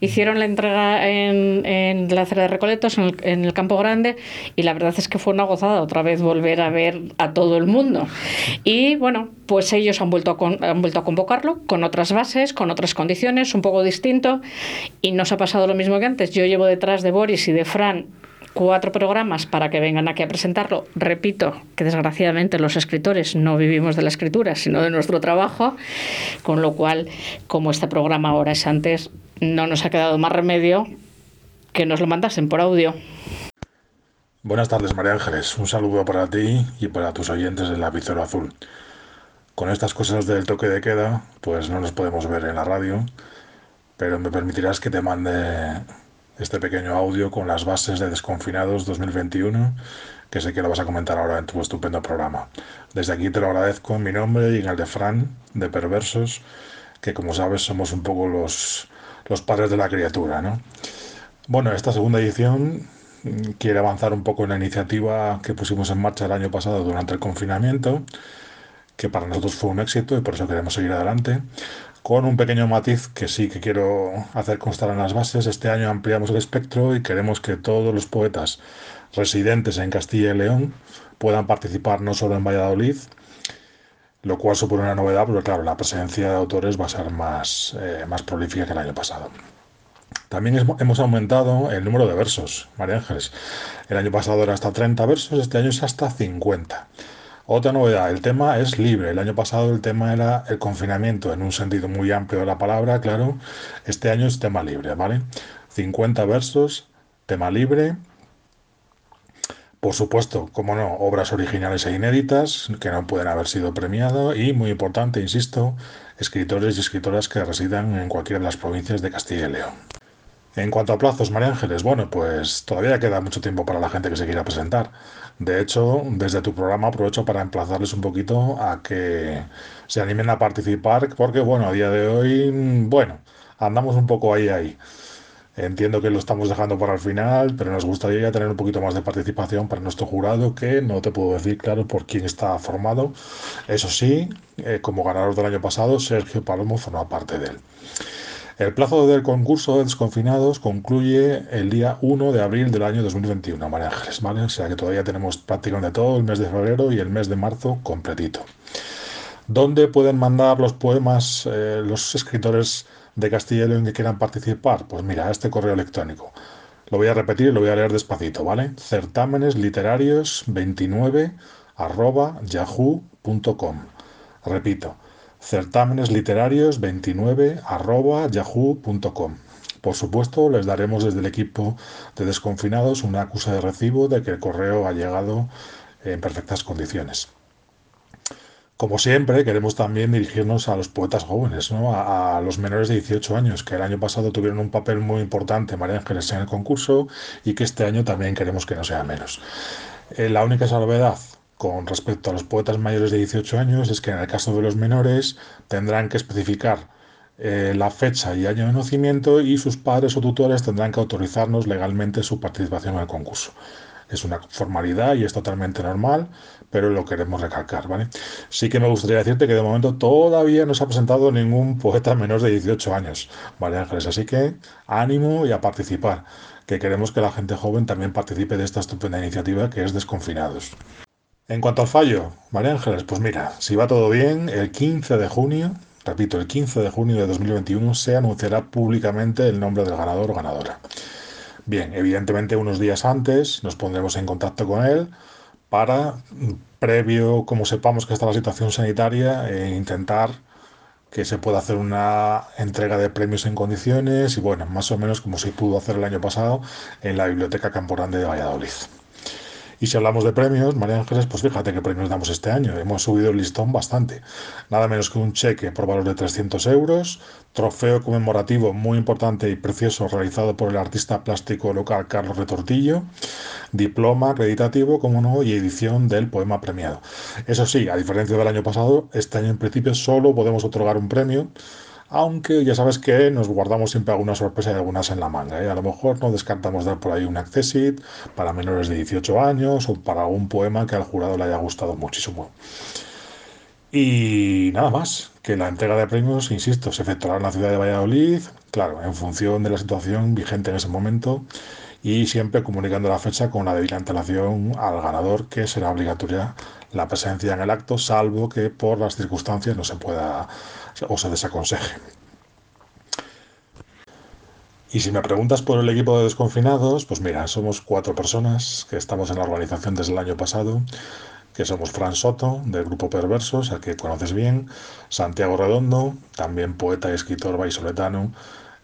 S5: hicieron la entrega en, la acera de Recoletos, en el, Campo Grande, y la verdad es que fue una gozada otra vez volver a ver a todo el mundo. Y bueno, pues ellos han vuelto a, han vuelto a convocarlo con otras bases, con otras condiciones, un poco distinto, y nos ha pasado lo mismo que antes. Yo llevo detrás de Boris y de Fran cuatro programas para que vengan aquí a presentarlo. Repito que desgraciadamente los escritores no vivimos de la escritura, sino de nuestro trabajo, con lo cual, como este programa ahora es antes, no nos ha quedado más remedio que nos lo mandasen por audio.
S11: Buenas tardes, María Ángeles. Un saludo para ti y para tus oyentes del Lapicero Azul. Con estas cosas del toque de queda, pues no nos podemos ver en la radio, pero me permitirás que te mande este pequeño audio con las bases de Desconfinados 2021, que sé que lo vas a comentar ahora en tu estupendo programa. Desde aquí te lo agradezco en mi nombre y en el de Fran, de Perversos, que como sabes somos un poco los, los padres de la criatura, ¿no? Bueno, esta segunda edición quiere avanzar un poco en la iniciativa que pusimos en marcha el año pasado durante el confinamiento, que para nosotros fue un éxito y por eso queremos seguir adelante con un pequeño matiz que sí que quiero hacer constar en las bases. Este año ampliamos el espectro y queremos que todos los poetas residentes en Castilla y León puedan participar no solo en Valladolid, lo cual supone una novedad, porque claro, la presencia de autores va a ser más, eh, más prolífica que el año pasado. También hemos aumentado el número de versos, María Ángeles. El año pasado era hasta 30 versos, este año es hasta 50. Otra novedad, el tema es libre. El año pasado el tema era el confinamiento, en un sentido muy amplio de la palabra, claro. Este año es tema libre, ¿vale? 50 versos, tema libre. Por supuesto, como no, obras originales e inéditas que no pueden haber sido premiadas y, muy importante, insisto, escritores y escritoras que residan en cualquiera de las provincias de Castilla y León. En cuanto a plazos, María Ángeles, bueno, pues todavía queda mucho tiempo para la gente que se quiera presentar. De hecho, desde tu programa aprovecho para emplazarles un poquito a que se animen a participar, porque bueno, a día de hoy, bueno, andamos un poco ahí ahí. Entiendo que lo estamos dejando para el final, pero nos gustaría ya tener un poquito más de participación para nuestro jurado, que no te puedo decir claro por quién está formado. Eso sí, eh, como ganador del año pasado, Sergio Palomo forma parte de él. El plazo del concurso de desconfinados concluye el día 1 de abril del año 2021, María Ángeles, ¿vale? O sea que todavía tenemos prácticamente todo el mes de febrero y el mes de marzo completito. ¿Dónde pueden mandar los poemas eh, los escritores de Castilla y León que quieran participar? Pues mira, este correo electrónico. Lo voy a repetir y lo voy a leer despacito, ¿vale? Certámenes literarios 29 arroba yahoo.com. Repito, certámenes literarios 29 arroba yahoo.com. Por supuesto, les daremos desde el equipo de desconfinados una acusa de recibo de que el correo ha llegado en perfectas condiciones. Como siempre, queremos también dirigirnos a los poetas jóvenes, ¿no? a, a, los menores de 18 años, que el año pasado tuvieron un papel muy importante, María Ángeles, en el concurso y que este año también queremos que no sea menos. Eh, la única salvedad con respecto a los poetas mayores de 18 años es que en el caso de los menores tendrán que especificar eh, la fecha y año de nacimiento y sus padres o tutores tendrán que autorizarnos legalmente su participación en el concurso. Es una formalidad y es totalmente normal, pero lo queremos recalcar, ¿vale? Sí que me gustaría decirte que de momento todavía no se ha presentado ningún poeta menor de 18 años, ¿vale, Ángeles? Así que ánimo y a participar, que queremos que la gente joven también participe de esta estupenda iniciativa que es Desconfinados. En cuanto al fallo, María Ángeles, pues mira, si va todo bien, el 15 de junio, repito, el 15 de junio de 2021 se anunciará públicamente el nombre del ganador o ganadora. Bien, evidentemente unos días antes nos pondremos en contacto con él para, previo, como sepamos que está la situación sanitaria, e intentar que se pueda hacer una entrega de premios en condiciones y bueno, más o menos como se pudo hacer el año pasado en la Biblioteca Campo Grande de Valladolid. Y si hablamos de premios, María Ángeles, pues fíjate qué premios damos este año. Hemos subido el listón bastante. Nada menos que un cheque por valor de 300 euros, trofeo conmemorativo muy importante y precioso realizado por el artista plástico local Carlos Retortillo, diploma acreditativo, como no, y edición del poema premiado. Eso sí, a diferencia del año pasado, este año en principio solo podemos otorgar un premio aunque ya sabes que nos guardamos siempre alguna sorpresa y algunas en la manga. ¿eh? A lo mejor no descartamos dar por ahí un accessit para menores de 18 años o para algún poema que al jurado le haya gustado muchísimo. Y nada más, que la entrega de premios, insisto, se efectuará en la ciudad de Valladolid, claro, en función de la situación vigente en ese momento y siempre comunicando la fecha con la debida antelación al ganador, que será obligatoria la presencia en el acto, salvo que por las circunstancias no se pueda o se desaconseje. Y si me preguntas por el equipo de desconfinados, pues mira, somos cuatro personas que estamos en la organización desde el año pasado, que somos Fran Soto, del grupo Perversos, al que conoces bien, Santiago Redondo, también poeta y escritor vallisoletano,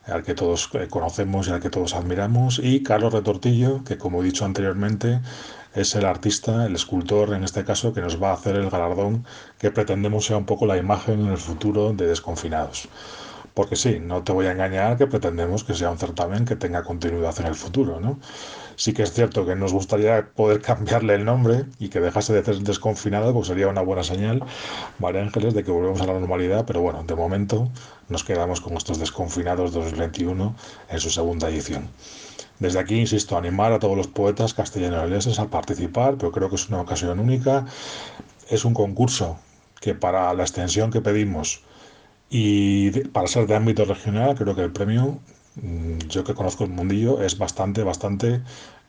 S11: al que todos eh, conocemos y al que todos admiramos, y Carlos Retortillo, que como he dicho anteriormente, es el artista, el escultor en este caso, que nos va a hacer el galardón que pretendemos sea un poco la imagen en el futuro de Desconfinados. Porque sí, no te voy a engañar que pretendemos que sea un certamen que tenga continuidad en el futuro, ¿no? Sí que es cierto que nos gustaría poder cambiarle el nombre y que dejase de ser desconfinado, pues sería una buena señal, María Ángeles, de que volvemos a la normalidad, pero bueno, de momento nos quedamos con estos desconfinados 2021 en su segunda edición. Desde aquí, insisto, animar a todos los poetas castellano-ingleses a participar, pero creo que es una ocasión única. Es un concurso que para la extensión que pedimos y para ser de ámbito regional, creo que el premio, mm, yo que conozco el mundillo, es bastante, bastante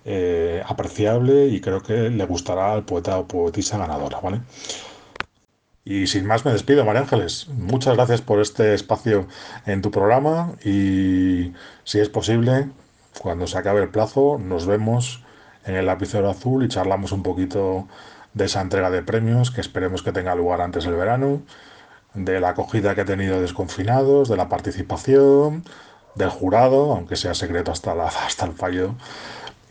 S11: eh, apreciable y creo que le gustará al poeta o poetisa ganadora, ¿vale? Y sin más me despido, María Ángeles. Muchas gracias por este espacio en tu programa y si es posible, cuando se acabe el plazo, nos vemos en el lapicero azul y charlamos un poquito de esa entrega de premios que esperemos que tenga lugar antes del verano, de la acogida que ha tenido Desconfinados, de la participación, del jurado, aunque sea secreto hasta, la, hasta el fallo.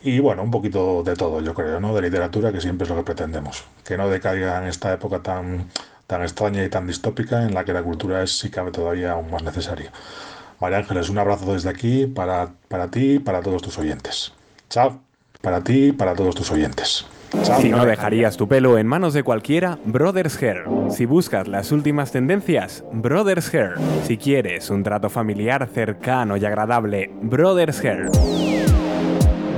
S11: Y bueno, un poquito de todo, yo creo, ¿no? De literatura, que siempre es lo que pretendemos. Que no decaiga en esta época tan, tan extraña y tan distópica en la que la cultura es, si cabe, todavía aún más necesaria. María Ángeles, un abrazo desde aquí para, para ti y para todos tus oyentes. Chao. Para ti y para todos tus oyentes. Chao.
S1: Si no dejarías tu pelo en manos de cualquiera, Brothers Hair. Si buscas las últimas tendencias, Brothers Hair. Si quieres un trato familiar cercano y agradable, Brothers Hair.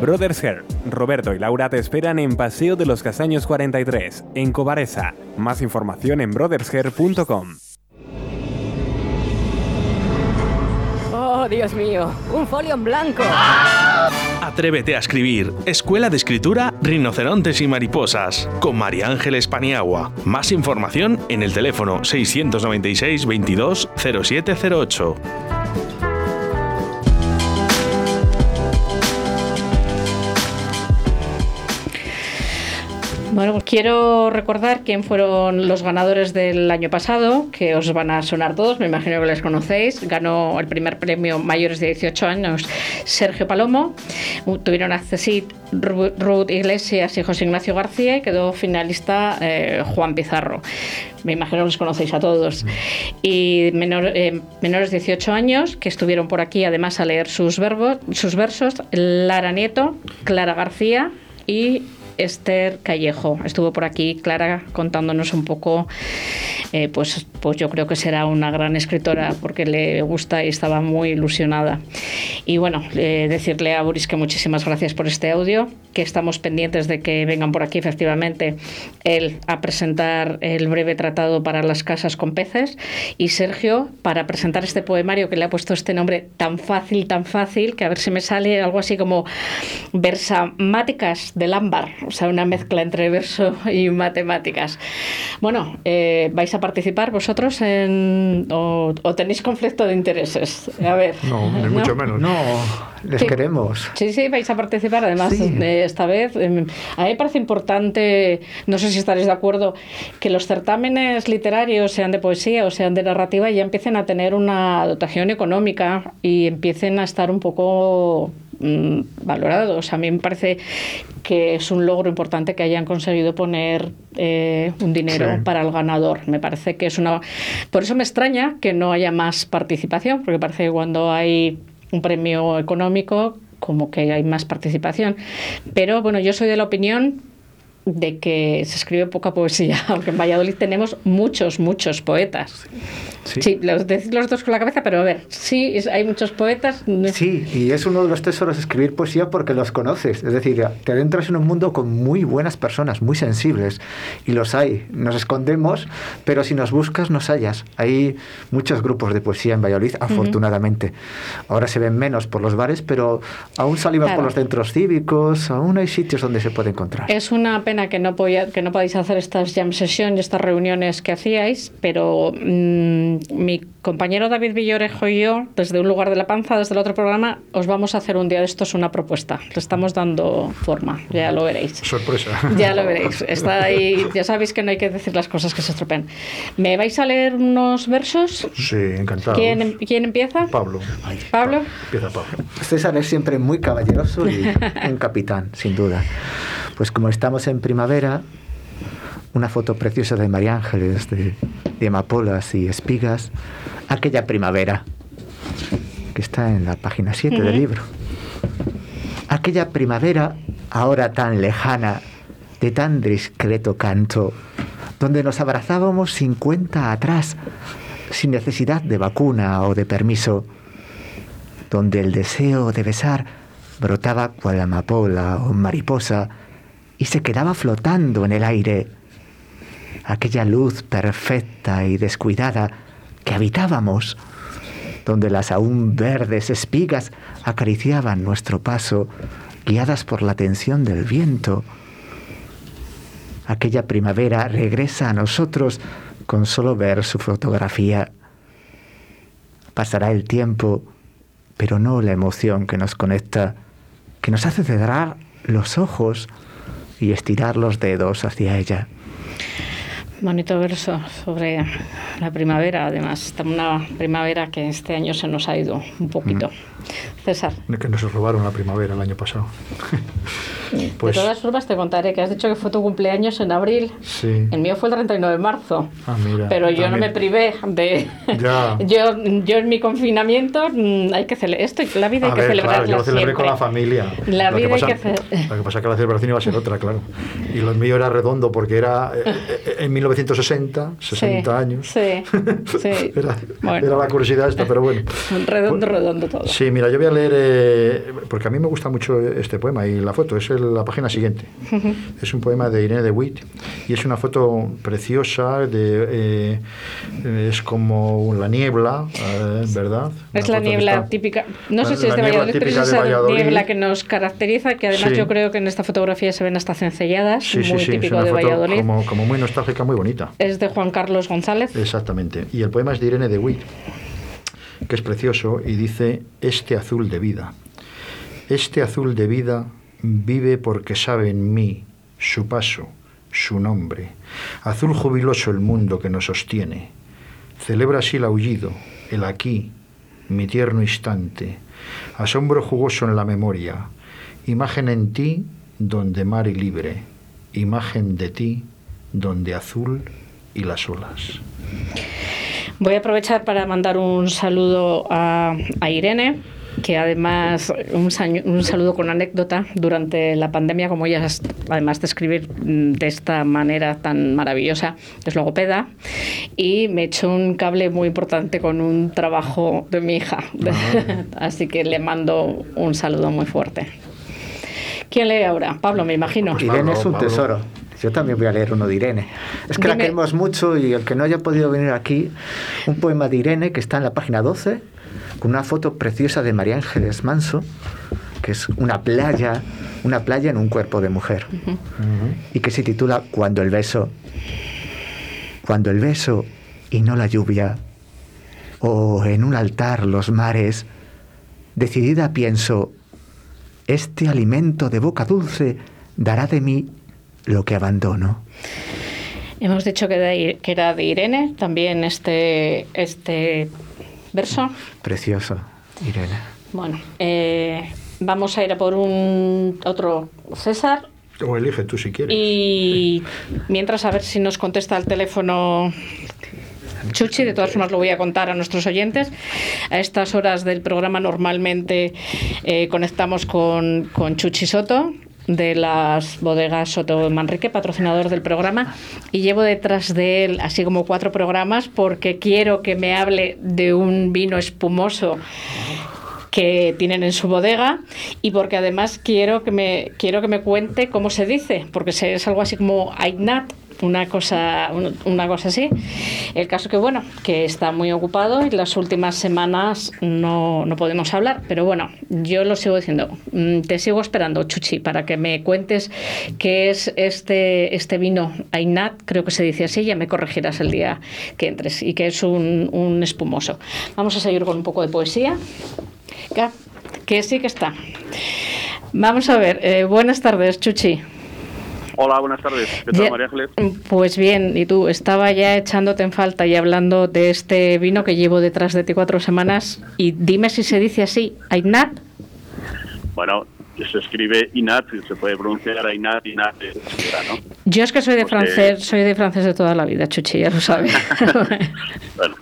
S1: Brothers Hair, Roberto y Laura te esperan en Paseo de los Castaños 43, en Cobaresa. Más información en brothershair.com.
S2: Dios mío, un folio en blanco.
S3: Atrévete a escribir. Escuela de Escritura Rinocerontes y Mariposas. Con María Ángeles Paniagua. Más información en el teléfono 696 22 0708.
S5: Bueno, pues quiero recordar quién fueron los ganadores del año pasado, que os van a sonar todos, me imagino que les conocéis. Ganó el primer premio mayores de 18 años Sergio Palomo, tuvieron accesit Ruth Iglesias y José Ignacio García y quedó finalista eh, Juan Pizarro. Me imagino que los conocéis a todos. Y menor, eh, menores de 18 años que estuvieron por aquí además a leer sus, verbos, sus versos, Lara Nieto, Clara García y Esther Callejo. Estuvo por aquí Clara contándonos un poco, eh, pues, pues yo creo que será una gran escritora porque le gusta y estaba muy ilusionada. Y bueno, eh, decirle a Boris que muchísimas gracias por este audio, que estamos pendientes de que vengan por aquí efectivamente él a presentar el breve tratado para las casas con peces y Sergio para presentar este poemario que le ha puesto este nombre tan fácil, tan fácil, que a ver si me sale algo así como Versamáticas del ámbar o sea, una mezcla entre verso y matemáticas. Bueno, eh, ¿vais a participar vosotros en, o, o, tenéis conflicto de intereses? A ver.
S6: No, ni mucho menos.
S7: No, les
S5: Sí.
S7: queremos.
S5: Sí, sí, vais a participar. Además,
S7: Sí.
S5: eh, esta vez, eh, a mí me parece importante, no sé si estaréis de acuerdo, que los certámenes literarios, sean de poesía o sean de narrativa, ya empiecen a tener una dotación económica y empiecen a estar un poco mm, valorados. A mí me parece que es un logro importante que hayan conseguido poner eh, un dinero
S6: Sí.
S5: para el ganador. Me parece que es una... Por eso me extraña que no haya más participación, porque parece que cuando hay un premio económico como que hay más participación. Pero bueno, yo soy de la opinión de que se escribe poca poesía, aunque en Valladolid tenemos muchos, muchos poetas. Sí, los decís los dos con la cabeza, pero a ver, sí, es- hay muchos poetas.
S7: Sí, y es uno de los tesoros escribir poesía porque los conoces. Es decir, te adentras en un mundo con muy buenas personas, muy sensibles. Y los hay. Nos escondemos, pero si nos buscas, nos hallas. Hay muchos grupos de poesía en Valladolid, afortunadamente. Ahora se ven menos por los bares, pero aún salimos
S5: Claro.
S7: por los centros cívicos, aún hay sitios donde se puede encontrar.
S5: Es una pena que no, poya- que no podáis hacer estas jam session y estas reuniones que hacíais, pero mm, mi compañero David Villorejo y yo, desde un lugar de la panza, desde el otro programa, os vamos a hacer un día de estos una propuesta. Le estamos dando forma, ya lo veréis.
S6: Sorpresa.
S5: Ya lo veréis. Está ahí, ya sabéis que no hay que decir las cosas que se estropean. ¿Me vais a leer unos versos?
S6: Sí, encantado.
S5: ¿Quién, quién empieza?
S6: Pablo.
S5: Pablo.
S6: Empieza Pablo.
S7: César es siempre muy caballeroso y un capitán, sin duda. Pues como estamos en primavera, una foto preciosa de María Ángeles, de, de amapolas y espigas, aquella primavera, que está en la página 7 del libro. Aquella primavera, ahora tan lejana, de tan discreto canto, donde nos abrazábamos sin cuenta atrás, sin necesidad de vacuna o de permiso, donde el deseo de besar brotaba cual amapola o mariposa y se quedaba flotando en el aire. Aquella luz perfecta y descuidada que habitábamos, donde las aún verdes espigas acariciaban nuestro paso, guiadas por la tensión del viento. Aquella primavera regresa a nosotros con solo ver su fotografía. Pasará el tiempo, pero no la emoción que nos conecta, que nos hace cerrar los ojos y estirar los dedos hacia ella.
S5: Bonito verso sobre la primavera, además. Está una primavera que este año se nos ha ido un poquito. César,
S6: Que nos robaron la primavera el año pasado. Pues
S5: de todas formas te contaré que has dicho que fue tu cumpleaños en abril.
S6: sí.
S5: El mío fue el 39 de marzo.
S6: Ah, mira.
S5: Pero yo no me
S6: también.
S5: privé de...
S6: Ya.
S5: yo, yo en mi confinamiento mm, hay que celebrar esto, la vida hay
S6: A
S5: que
S6: ver,
S5: celebrarla
S6: claro, yo lo celebré con
S5: siempre.
S6: la familia.
S5: La
S6: Lo
S5: vida hay
S6: pasa,
S5: que ce-
S6: Lo que pasa es que la celebración iba a ser otra, claro. Y lo mío era redondo porque era eh, eh, en 1960, 60
S5: Sí,
S6: años.
S5: Sí, sí.
S6: Era,
S5: Bueno.
S6: era la curiosidad esta, pero bueno.
S5: Redondo, redondo todo.
S6: Sí, mira, yo voy a leer, eh, porque a mí me gusta mucho este poema y la foto, es el- la página siguiente. Es un poema de Irene de Witt y es una foto preciosa, de, eh, es como la niebla, eh, ¿verdad?
S5: Es
S6: Una
S5: la niebla
S6: está-
S5: típica, no sé si es de Valladolid, pero es esa
S6: Valladolid.
S5: niebla que nos caracteriza, que además
S6: Sí.
S5: yo creo que en esta fotografía se ven estas cencelladas,
S6: Sí,
S5: muy típico de Valladolid.
S6: Como, como muy nostálgica, muy bonita.
S5: Es de Juan Carlos González.
S6: Exactamente. Y el poema es de Irene de Witt, que es precioso y dice, este azul de vida. Este azul de vida vive porque sabe en mí su paso, su nombre. Azul jubiloso el mundo que nos sostiene. Celebra así el aullido, el aquí, mi tierno instante. Asombro jugoso en la memoria. Imagen en ti donde mar y libre. Imagen de ti donde azul y las olas.
S5: Voy a aprovechar para mandar un saludo a, a Irene, que además un, saño- un saludo con anécdota durante la pandemia, como ella es- además de escribir mm, de esta manera tan maravillosa, es logopeda, y me echó un cable muy importante con un trabajo de mi hija. Así que le mando un saludo muy fuerte. ¿Quién lee ahora? Pablo, me imagino.
S7: Irene es un tesoro. Yo también voy a leer uno de Irene. Es que la queremos mucho y el que no haya podido venir aquí, un poema de Irene que está en la página 12, con una foto preciosa de María Ángeles Manso, que es una playa, una playa en un cuerpo de mujer, y que se titula Cuando el beso, cuando el beso y no la lluvia, o en un altar los mares, decidida pienso, este alimento de boca dulce dará de mí lo que abandono.
S5: Hemos dicho que, de- que era de Irene, también este, este verso.
S7: Precioso, Irene.
S5: Bueno, eh, vamos a ir a por un otro César
S6: O elige tú si quieres.
S5: y mientras a ver si nos contesta el teléfono Chuchi, de todas formas lo voy a contar a nuestros oyentes. A estas horas del programa normalmente eh, conectamos con, con Chuchi Soto de las bodegas Soto Manrique, patrocinador del programa, y llevo detrás de él así como cuatro programas porque quiero que me hable de un vino espumoso que tienen en su bodega y porque además quiero que me quiero que me cuente cómo se dice, porque es algo así como Ainat una cosa, una cosa así. El caso que, bueno, que está muy ocupado y las últimas semanas no, no podemos hablar, pero bueno, yo lo sigo diciendo. Mm, te sigo esperando, Chuchi, para que me cuentes qué es este, este vino Ainat, creo que se dice así, ya me corregirás el día que entres, y que es un, un espumoso. Vamos a seguir con un poco de poesía, que, sí que está. Vamos a ver, eh, buenas tardes, Chuchi.
S12: Hola, buenas tardes. ¿Qué tal, María Ángeles?
S5: Pues bien, y tú, estaba ya echándote en falta y hablando de este vino que llevo detrás de ti cuatro semanas. Y dime si se dice así, Ainat.
S12: Bueno, se escribe Inat, se puede pronunciar Ainat, Inat, ¿no?
S5: Yo es que soy de francés, soy de francés de toda la vida, Chuchi, ya lo sabes.
S12: bueno,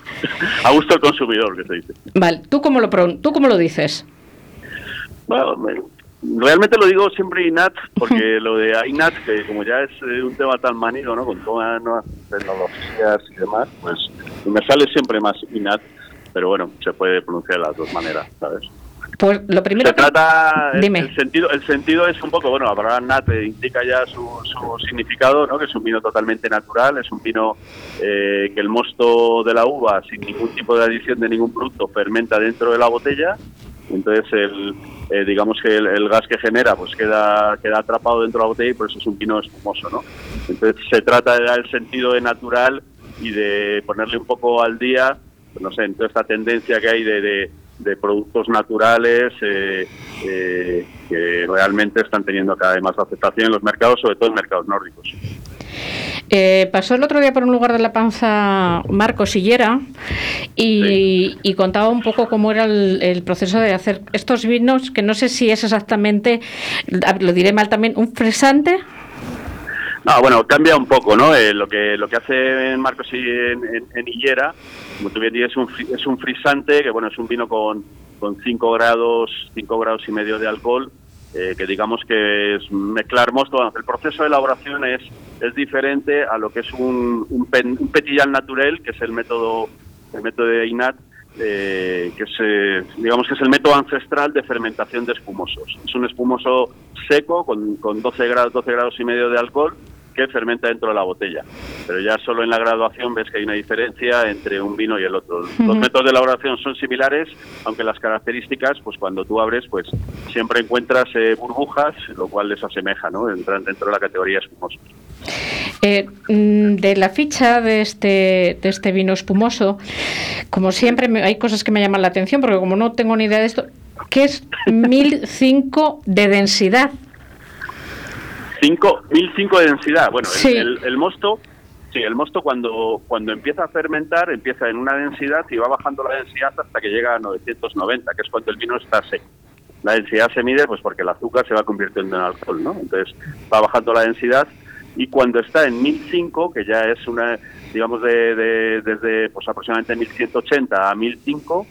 S12: a gusto el consumidor, que se dice.
S5: Vale, ¿tú cómo lo, ¿tú cómo lo dices?
S12: Bueno, Realmente lo digo siempre INAT, porque lo de INAT, que como ya es eh, un tema tan manido, ¿no? Con todas las nuevas tecnologías y demás, pues me sale siempre más INAT, pero bueno, se puede pronunciar de las dos maneras, ¿sabes?
S5: Pues lo primero
S12: se trata Dime. El, sentido el sentido es un poco bueno la palabra nat indica ya su, su, significado no que es un vino totalmente natural es un vino eh, que el mosto de la uva sin ningún tipo de adición de ningún producto fermenta dentro de la botella entonces el, eh, digamos que el, gas que genera pues queda queda atrapado dentro de la botella y por eso es un vino espumoso no entonces se trata de dar el sentido de natural y de ponerle un poco al día no sé en toda esta tendencia que hay de, de, productos naturales eh, eh, que realmente están teniendo cada vez más aceptación en los mercados sobre todo en mercados nórdicos
S5: eh, pasó el otro día por un lugar de la panza Marcos Sillera y, y contaba un poco cómo era el, proceso de hacer estos vinos, que no sé si es exactamente, lo diré mal también, un fresante.
S12: No, bueno, cambia un poco, ¿no? Eh, lo que lo que hace Marcos en, en, en Hillera, como tú bien dices, es un, es un frisante, que bueno, es un vino con, con 5 grados, 5 grados y medio de alcohol, eh, que digamos que es mezclar mosto. El proceso de elaboración es, es diferente a lo que es un, un, un natural, que es el método, el método de INAT, eh, que es, eh, digamos que es el método ancestral de fermentación de espumosos. Es un espumoso seco con, con 12 grados, 12 grados y medio de alcohol que fermenta dentro de la botella. Pero ya solo en la graduación ves que hay una diferencia entre un vino y el otro. Los métodos de elaboración son similares, aunque las características, pues cuando tú abres, pues siempre encuentras eh, burbujas, lo cual les asemeja, ¿no? Entran dentro de la categoría espumoso.
S5: Eh, mm, de la ficha de este, de este vino espumoso, como siempre hay cosas que me llaman la atención, porque como no tengo ni idea de esto, ¿qué es 1005 de densidad?
S12: 1005 de densidad. Bueno, el, mosto, sí, el mosto cuando, cuando empieza a fermentar empieza en una densidad y va bajando la densidad hasta que llega a 990, que es cuando el vino está seco. La densidad se mide pues porque el azúcar se va convirtiendo en alcohol, ¿no? Entonces va bajando la densidad y cuando está en 1005, que ya es una, digamos, de, desde pues aproximadamente 1180 a 1005,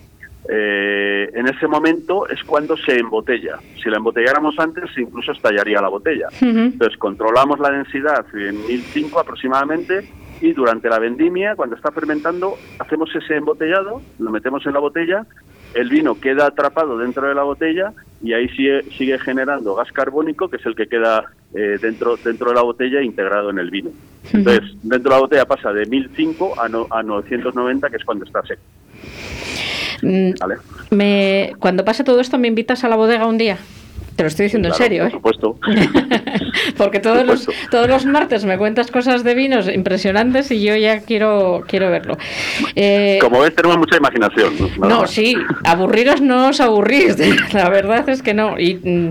S12: eh, en ese momento es cuando se embotella. Si la embotelláramos antes, incluso estallaría la botella. Entonces, controlamos la densidad en 1005 aproximadamente y durante la vendimia, cuando está fermentando, hacemos ese embotellado, lo metemos en la botella, el vino queda atrapado dentro de la botella y ahí sigue, sigue generando gas carbónico, que es el que queda eh, dentro, dentro de la botella integrado en el vino. Entonces, dentro de la botella pasa de 1005 a, no, a 990, que es cuando está seco.
S5: Mm, me, cuando pase todo esto, ¿me invitas a la bodega un día? Te lo estoy diciendo en serio,
S12: ¿eh? Por supuesto.
S5: Porque todos los, todos los martes me cuentas cosas de vinos impresionantes y yo ya quiero, quiero verlo.
S12: Eh, Como ves, tenemos mucha imaginación.
S5: No, sí, aburriros no os aburrís. La verdad es que no. Y mm,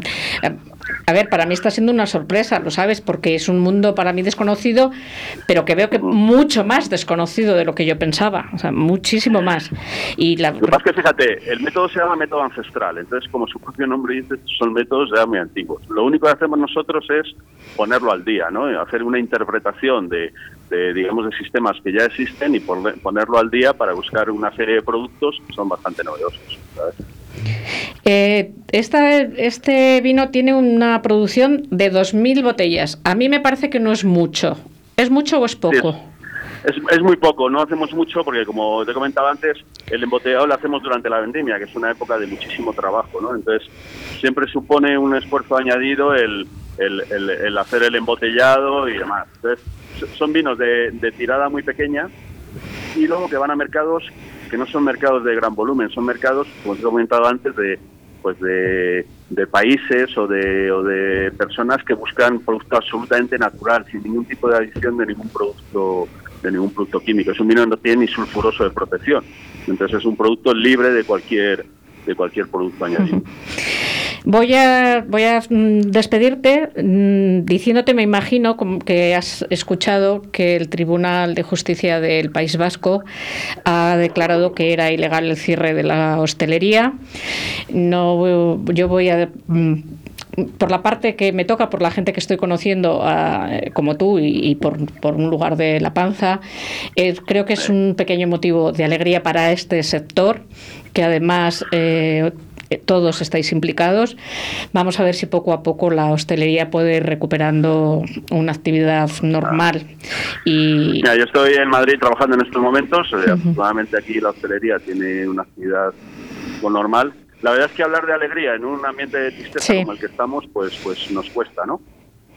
S5: a ver, para mí está siendo una sorpresa, lo sabes, porque es un mundo para mí desconocido, pero que veo que mucho más desconocido de lo que yo pensaba, o sea, muchísimo más. Y
S12: la... Lo que pasa es que, fíjate, el método se llama método ancestral, entonces, como su propio nombre dice, son métodos ya muy antiguos. Lo único que hacemos nosotros es ponerlo al día, ¿no? Hacer una interpretación de, digamos, de sistemas que ya existen y ponerlo al día para buscar una serie de productos que son bastante novedosos, ¿sabes?
S5: Eh, esta, este vino tiene una producción de 2.000 botellas. A mí me parece que no es mucho. ¿Es mucho o es poco?
S12: Es, es, muy poco, no hacemos mucho porque, como te comentaba antes, el embotellado lo hacemos durante la vendimia, que es una época de muchísimo trabajo, ¿no? Entonces, siempre supone un esfuerzo añadido el, el, el, hacer el embotellado y demás. Entonces, son vinos de, de tirada muy pequeña y luego que van a mercados no son mercados de gran volumen, son mercados, como he comentado antes, de pues de, de países o de, o de personas que buscan producto absolutamente natural, sin ningún tipo de adición de ningún producto de ningún producto químico. Es un vino que no tiene ni sulfuroso de protección. Entonces es un producto libre de cualquier de cualquier producto añadido.
S5: Voy a, mm, despedirte mm, diciéndote, me imagino que has escuchado que el Tribunal de Justicia del País Vasco ha declarado que era ilegal el cierre de la hostelería. No, yo voy a mm, por la parte que me toca, por la gente que estoy conociendo, como tú, y, por, un lugar de la panza, creo que es un pequeño motivo de alegría para este sector, que además eh, todos estáis implicados. Vamos a ver si poco a poco la hostelería puede ir recuperando una actividad normal. Y...
S12: yo estoy en Madrid trabajando en estos momentos. Uh Afortunadamente aquí la hostelería tiene una actividad normal. La verdad es que hablar de alegría en un ambiente de tristeza como el que estamos, pues, pues nos cuesta, ¿no?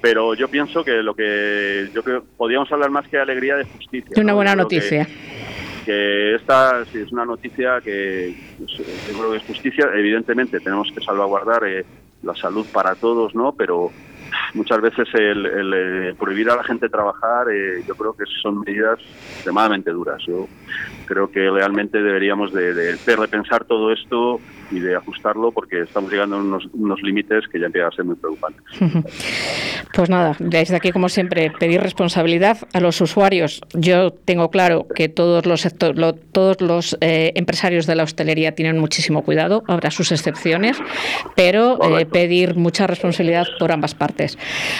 S12: Pero yo pienso que lo que yo creo podríamos hablar más que de alegría de justicia.
S5: De una buena noticia
S12: que esta sí, es una noticia que pues, yo creo que es justicia. Evidentemente tenemos que salvaguardar eh, la salud para todos, ¿no? Pero muchas veces el, eh, prohibir a la gente trabajar, eh, yo creo que son medidas extremadamente duras. Yo creo que realmente deberíamos de, de, repensar todo esto y de ajustarlo porque estamos llegando a unos, unos límites que ya empiezan a ser muy preocupantes.
S5: Pues nada, desde aquí como siempre pedir responsabilidad a los usuarios. Yo tengo claro que todos los todos los eh, empresarios de la hostelería tienen muchísimo cuidado, habrá sus excepciones, pero eh, pedir mucha responsabilidad por ambas partes.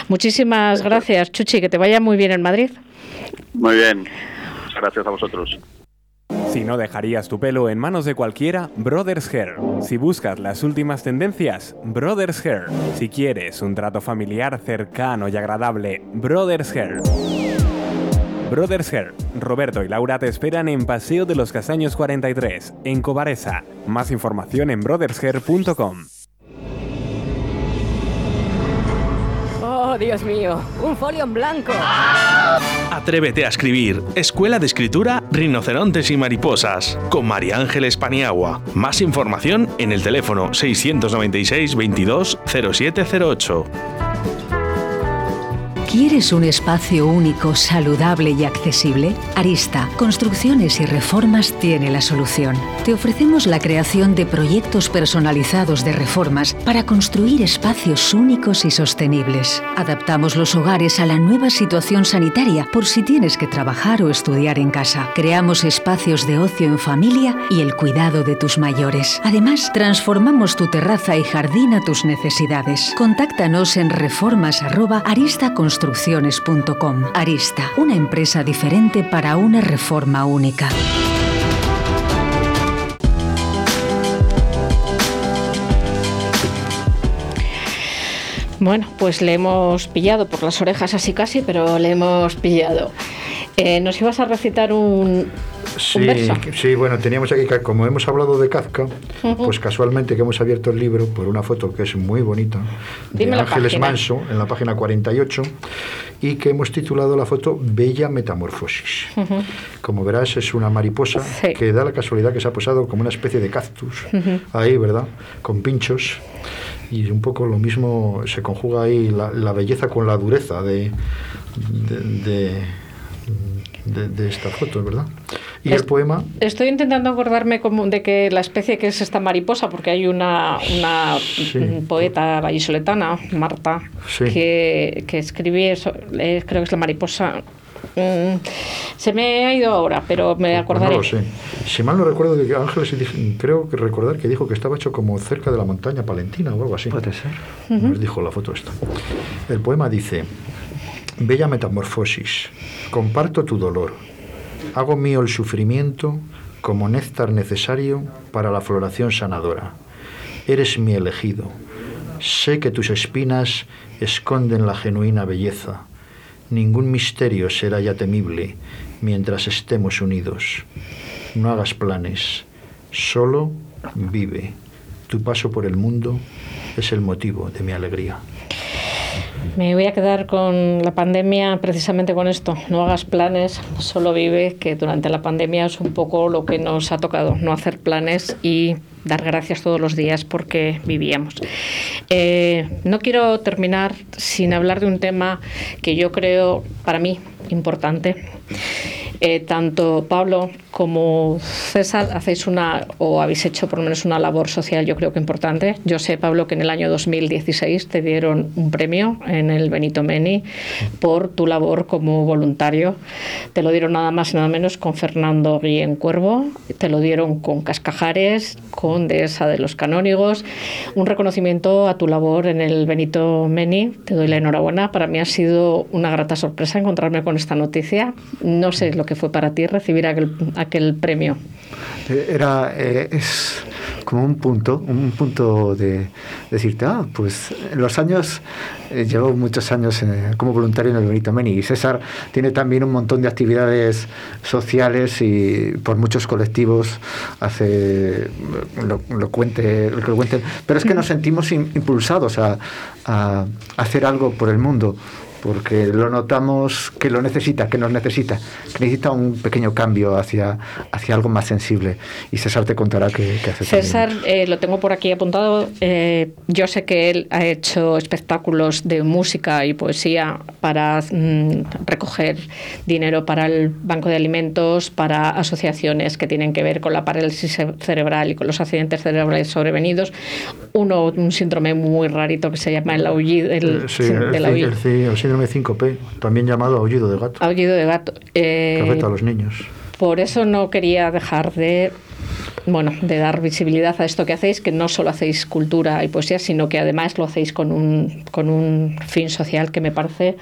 S5: Muchísimas gracias, Chuchi, que te vaya muy bien en Madrid.
S12: Muy bien, gracias a vosotros.
S1: Si no dejarías tu pelo en manos de cualquiera, Brothers Hair. Si buscas las últimas tendencias, Brothers Hair. Si quieres un trato familiar cercano y agradable, Brothers Hair. Brothers Hair. Roberto y Laura te esperan en Paseo de los Castaños 43, en Cobaresa. Más información en brothershair.com.
S2: Oh, Dios mío, un folio en blanco.
S3: Atrévete a escribir. Escuela de Escritura Rinocerontes y Mariposas. Con María Ángeles Paniagua. Más información en el teléfono 696 22 0708.
S13: ¿Quieres un espacio único, saludable y accesible? Arista, Construcciones y Reformas tiene la solución. Te ofrecemos la creación de proyectos personalizados de reformas para construir espacios únicos y sostenibles. Adaptamos los hogares a la nueva situación sanitaria por si tienes que trabajar o estudiar en casa. Creamos espacios de ocio en familia y el cuidado de tus mayores. Además, transformamos tu terraza y jardín a tus necesidades. Contáctanos en reformas@aristaconstrucciones construcciones.com. Arista, una empresa diferente para una reforma única.
S5: Bueno, pues le hemos pillado por las orejas así casi, pero le hemos pillado. Eh, ¿Nos ibas a recitar un,
S6: Sí, sí, bueno, teníamos aquí, como hemos hablado de Kafka, pues casualmente que hemos abierto el libro por una foto que es muy bonita, de Ángeles Manso, en la página 48, y que hemos titulado la foto Bella Metamorfosis. Como verás, es una mariposa que da la casualidad que se ha posado como una especie de cactus, ahí, ¿verdad? Con pinchos. Y un poco lo mismo se conjuga ahí la, belleza con la dureza de, de, de, esta foto, ¿verdad? Y el poema.
S5: Estoy intentando acordarme como de que la especie que es esta mariposa, porque hay una, una poeta vallisoletana, Marta, que, que escribí eso, creo que es la mariposa. Mm, se me ha ido ahora, pero me pues acordaré.
S6: no lo sé. Si mal no recuerdo, Ángeles creo que recordar que dijo que estaba hecho como cerca de la montaña palentina o algo así.
S7: Puede ser.
S6: Nos dijo la foto esta. El poema dice: Bella metamorfosis, comparto tu dolor Hago mío el sufrimiento como néctar necesario para la floración sanadora. eres mi elegido. Sé que tus espinas esconden la genuina belleza. Ningún misterio será ya temible mientras estemos unidos. No hagas planes, solo vive. Tu paso por el mundo es el motivo de mi alegría.
S5: Me voy a quedar con la pandemia precisamente con esto. No hagas planes, solo vive, que durante la pandemia es un poco lo que nos ha tocado, no hacer planes y dar gracias todos los días porque vivíamos. Eh, no quiero terminar sin hablar de un tema que yo creo, para mí, importante. Eh, tanto Pablo como César hacéis una, o habéis hecho por lo menos una labor social, yo creo que importante. Yo sé, Pablo, que en el año 2016 te dieron un premio en el Benito Meni por tu labor como voluntario. Te lo dieron nada más y nada menos con Fernando Guillén Cuervo, te lo dieron con Cascajares, con Dehesa de los Canónigos. Un reconocimiento a tu labor en el Benito Meni. Te doy la enhorabuena. Para mí ha sido una grata sorpresa encontrarme con esta noticia. No sé lo que fue para ti recibir aquel, aquel premio.
S7: Eh, era, eh, es como un punto, un punto de decirte, ah, pues en los años, eh, llevo muchos años como voluntario en el Benito Meni y César tiene también un montón de actividades sociales y por muchos colectivos hace lo, lo cuente, lo cuente, pero es que nos sentimos impulsados a, a hacer algo por el mundo porque lo notamos que lo necesita, que nos necesita, que necesita un pequeño cambio hacia, hacia algo más sensible. Y César te contará qué, hace.
S5: César, eh, lo tengo por aquí apuntado. Eh, yo sé que él ha hecho espectáculos de música y poesía para mm, recoger dinero para el Banco de Alimentos, para asociaciones que tienen que ver con la parálisis cerebral y con los accidentes cerebrales sobrevenidos. Uno, un síndrome muy rarito que se llama el aullido. El,
S6: eh, sí, el, síndrome 5P, también llamado aullido de gato.
S5: Aullido de gato.
S6: Eh, que afecta a los niños.
S5: Por eso no quería dejar de bueno, de dar visibilidad a esto que hacéis, que no solo hacéis cultura y poesía, sino que además lo hacéis con un, con un fin social que me parece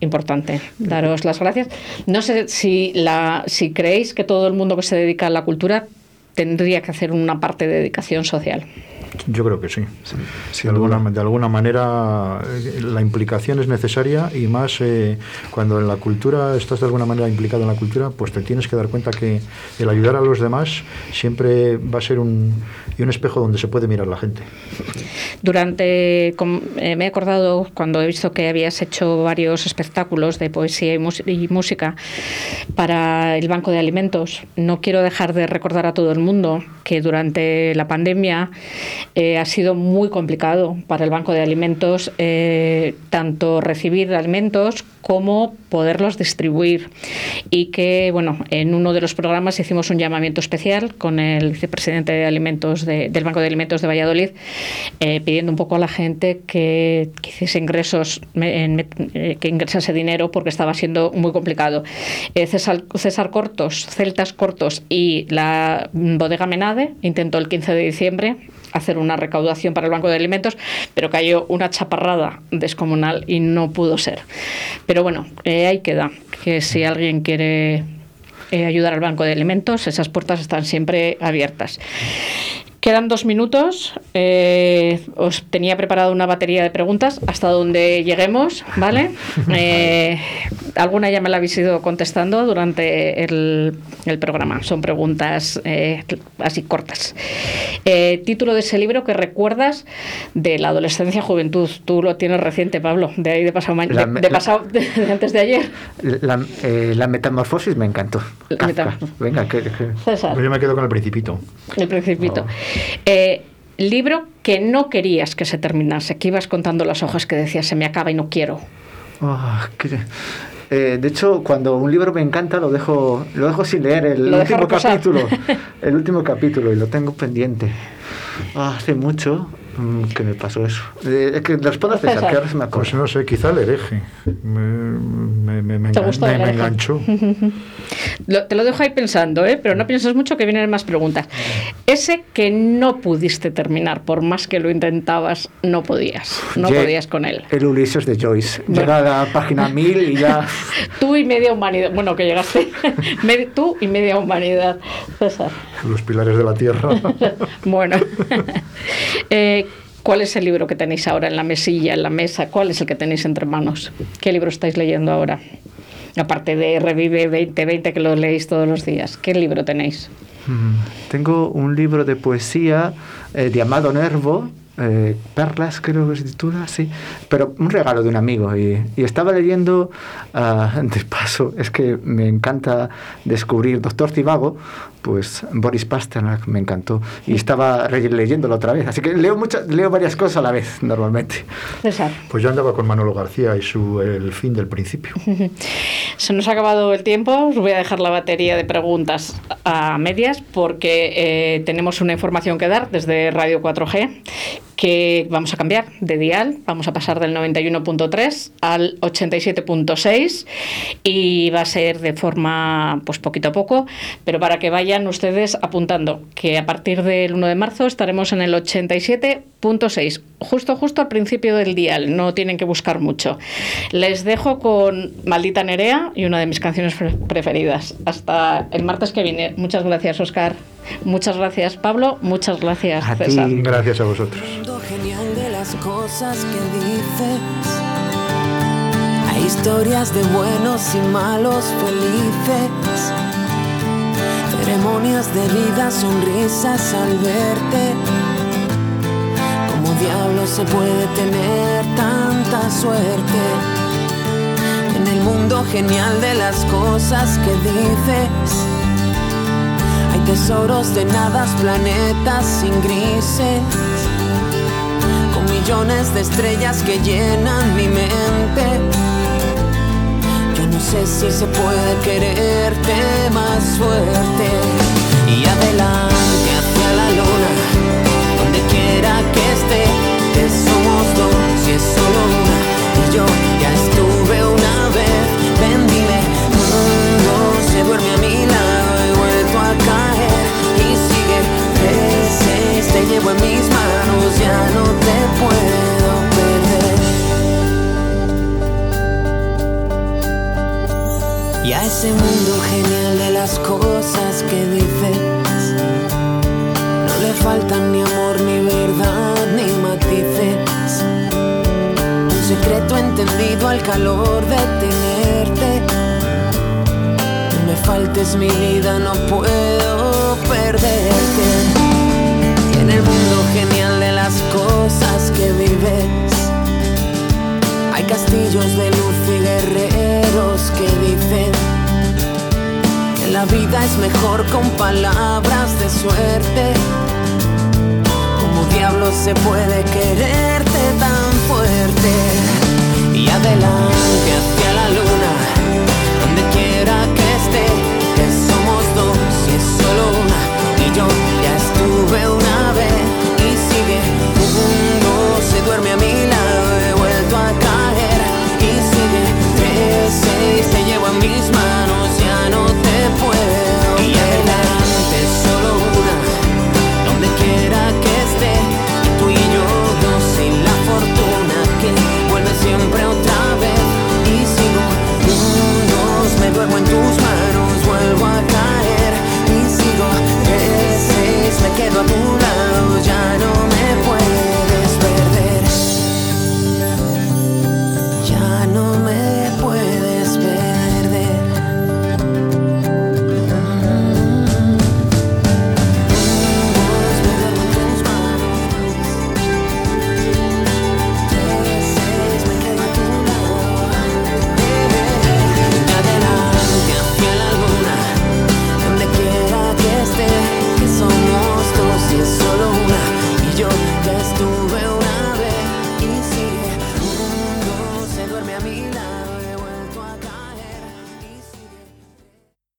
S5: importante. Daros las gracias. No sé si, la, si creéis que todo el mundo que se dedica a la cultura tendría que hacer una parte de dedicación social.
S6: Yo creo que sí. de, alguna, de, alguna, manera eh, la implicación es necesaria y más eh, cuando en la cultura estás de alguna manera implicado en la cultura, pues te tienes que dar cuenta que el ayudar a los demás siempre va a ser un, y un espejo donde se puede mirar la gente.
S5: Durante, eh, me he acordado cuando he visto que habías hecho varios espectáculos de poesía y, y música para el Banco de Alimentos. No quiero dejar de recordar a todo el mundo que durante la pandemia eh, ha sido muy complicado para el Banco de Alimentos eh, tanto recibir alimentos como poderlos distribuir. Y que, bueno, en uno de los programas hicimos un llamamiento especial con el vicepresidente de alimentos del Banco de Alimentos de Valladolid, eh, pidiendo un poco a la gente que, hiciese ingresos, que ingresase dinero porque estaba siendo muy complicado. César, César Cortos, Celtas Cortos y la bodega Menade intentó el 15 de diciembre hacer una recaudación para el Banco de Alimentos, pero cayó una chaparrada descomunal y no pudo ser. Pero bueno, eh, ahí queda, que si alguien quiere eh, ayudar al Banco de Alimentos, esas puertas están siempre abiertas. Quedan dos minutos. Eh, os tenía preparado una batería de preguntas hasta donde lleguemos, ¿vale? Eh, alguna ya me la habéis ido contestando durante el, programa. Son preguntas eh, así cortas. título de ese libro que recuerdas de la adolescencia juventud. Tú lo tienes reciente, Pablo, de ahí de pasado, de, pasado antes de ayer.
S7: La, metamorfosis me encantó. Venga, que,
S6: César. Yo me quedo con el principito.
S5: El principito. Oh. Eh, libro que no querías que se terminase, que ibas contando las hojas que decías, se me acaba y no quiero.
S7: Ah, eh, de hecho, cuando un libro me encanta, lo dejo, lo dejo sin leer, el último capítulo. el último capítulo, y lo tengo pendiente. Ah, hace mucho, Mm, ¿Qué me pasó eso? Eh, es que respondas César, que ahora se me acuerda.
S6: Pues no sé, quizá el hereje. Me, me, me, me,
S5: ¿Te gustó el
S6: me
S5: hereje?
S6: enganchó.
S5: Lo- te lo dejo ahí pensando, ¿eh? pero no pienses mucho que vienen más preguntas. Ese que no pudiste terminar, por más que lo intentabas, no podías. No
S7: Ye-
S5: podías con él.
S7: El Ulises de Joyce.
S5: Bueno.
S7: Llega a la página 1000 y ya.
S5: Tú y media humanidad. Bueno, que llegaste. Tú y media humanidad, César.
S6: Los pilares de la tierra.
S5: Bueno. Eh, ¿Cuál es el libro que tenéis ahora en la mesilla, en la mesa? ¿Cuál es el que tenéis entre manos? ¿Qué libro estáis leyendo ahora? Aparte de Revive 2020, que lo leéis todos los días. ¿Qué libro tenéis?
S7: Mm, Tengo un libro de poesía eh, de Amado Nervo, eh, Perlas creo que se titula, sí, pero un regalo de un amigo. Y, y estaba leyendo, ah, de paso, es que me encanta descubrir Doctor Cibago, pues Boris Pasternak me encantó. Y estaba leyéndolo otra vez. Así que leo, muchas, leo varias cosas a la vez, normalmente.
S5: César.
S6: Pues yo andaba con Manolo García y su El fin del principio.
S5: Se nos ha acabado el tiempo. Os voy a dejar la batería de preguntas a medias porque eh, tenemos una información que dar desde Radio 4G que vamos a cambiar de dial. Vamos a pasar del 91.3 al 87.6 y va a ser de forma pues poquito a poco, pero para que vayan ustedes apuntando que a partir del 1 de marzo estaremos en el 87.6, justo justo al principio del dial, no tienen que buscar mucho. Les dejo con Maldita Nerea y una de mis canciones pre- preferidas. Hasta el martes que viene. Muchas gracias, Oscar. Muchas gracias, Pablo. Muchas gracias,
S7: A ti.
S5: César.
S6: Gracias a vosotros.
S14: mundo genial de las cosas que dices. Hay historias de buenos y malos felices. Ceremonias de vida, sonrisas al verte. Como diablo se puede tener tanta suerte. En el mundo genial de las cosas que dices. Tesoros de nadas, planetas sin grises con millones de estrellas que llenan mi mente. Yo no sé si se puede quererte más fuerte. Y adelante hacia la luna, donde quiera que esté, que somos dos y es solo una. Y yo llevo en mis manos, ya no te puedo perder. Y a ese mundo genial de las cosas que dices, no le faltan ni amor, ni verdad, ni matices. Un secreto entendido al calor de tenerte. No me faltes mi vida, no puedo castillos de luz y guerreros que dicen que la vida es mejor con palabras de suerte. Como diablos se puede quererte tan fuerte y adelante hacia la luna, donde quiera que esté, que somos dos y es solo una y yo ya estuve una vez y sigue. Un mundo se duerme a mi lado, he vuelto a casa seis te llevo en mis manos, ya no te puedo. Y adelante, solo una, donde quiera que esté, tú y yo dos sin la fortuna que vuelve siempre otra vez. Y sigo, unos me duermo en tus manos, vuelvo a caer. Y sigo, de seis me quedo a tu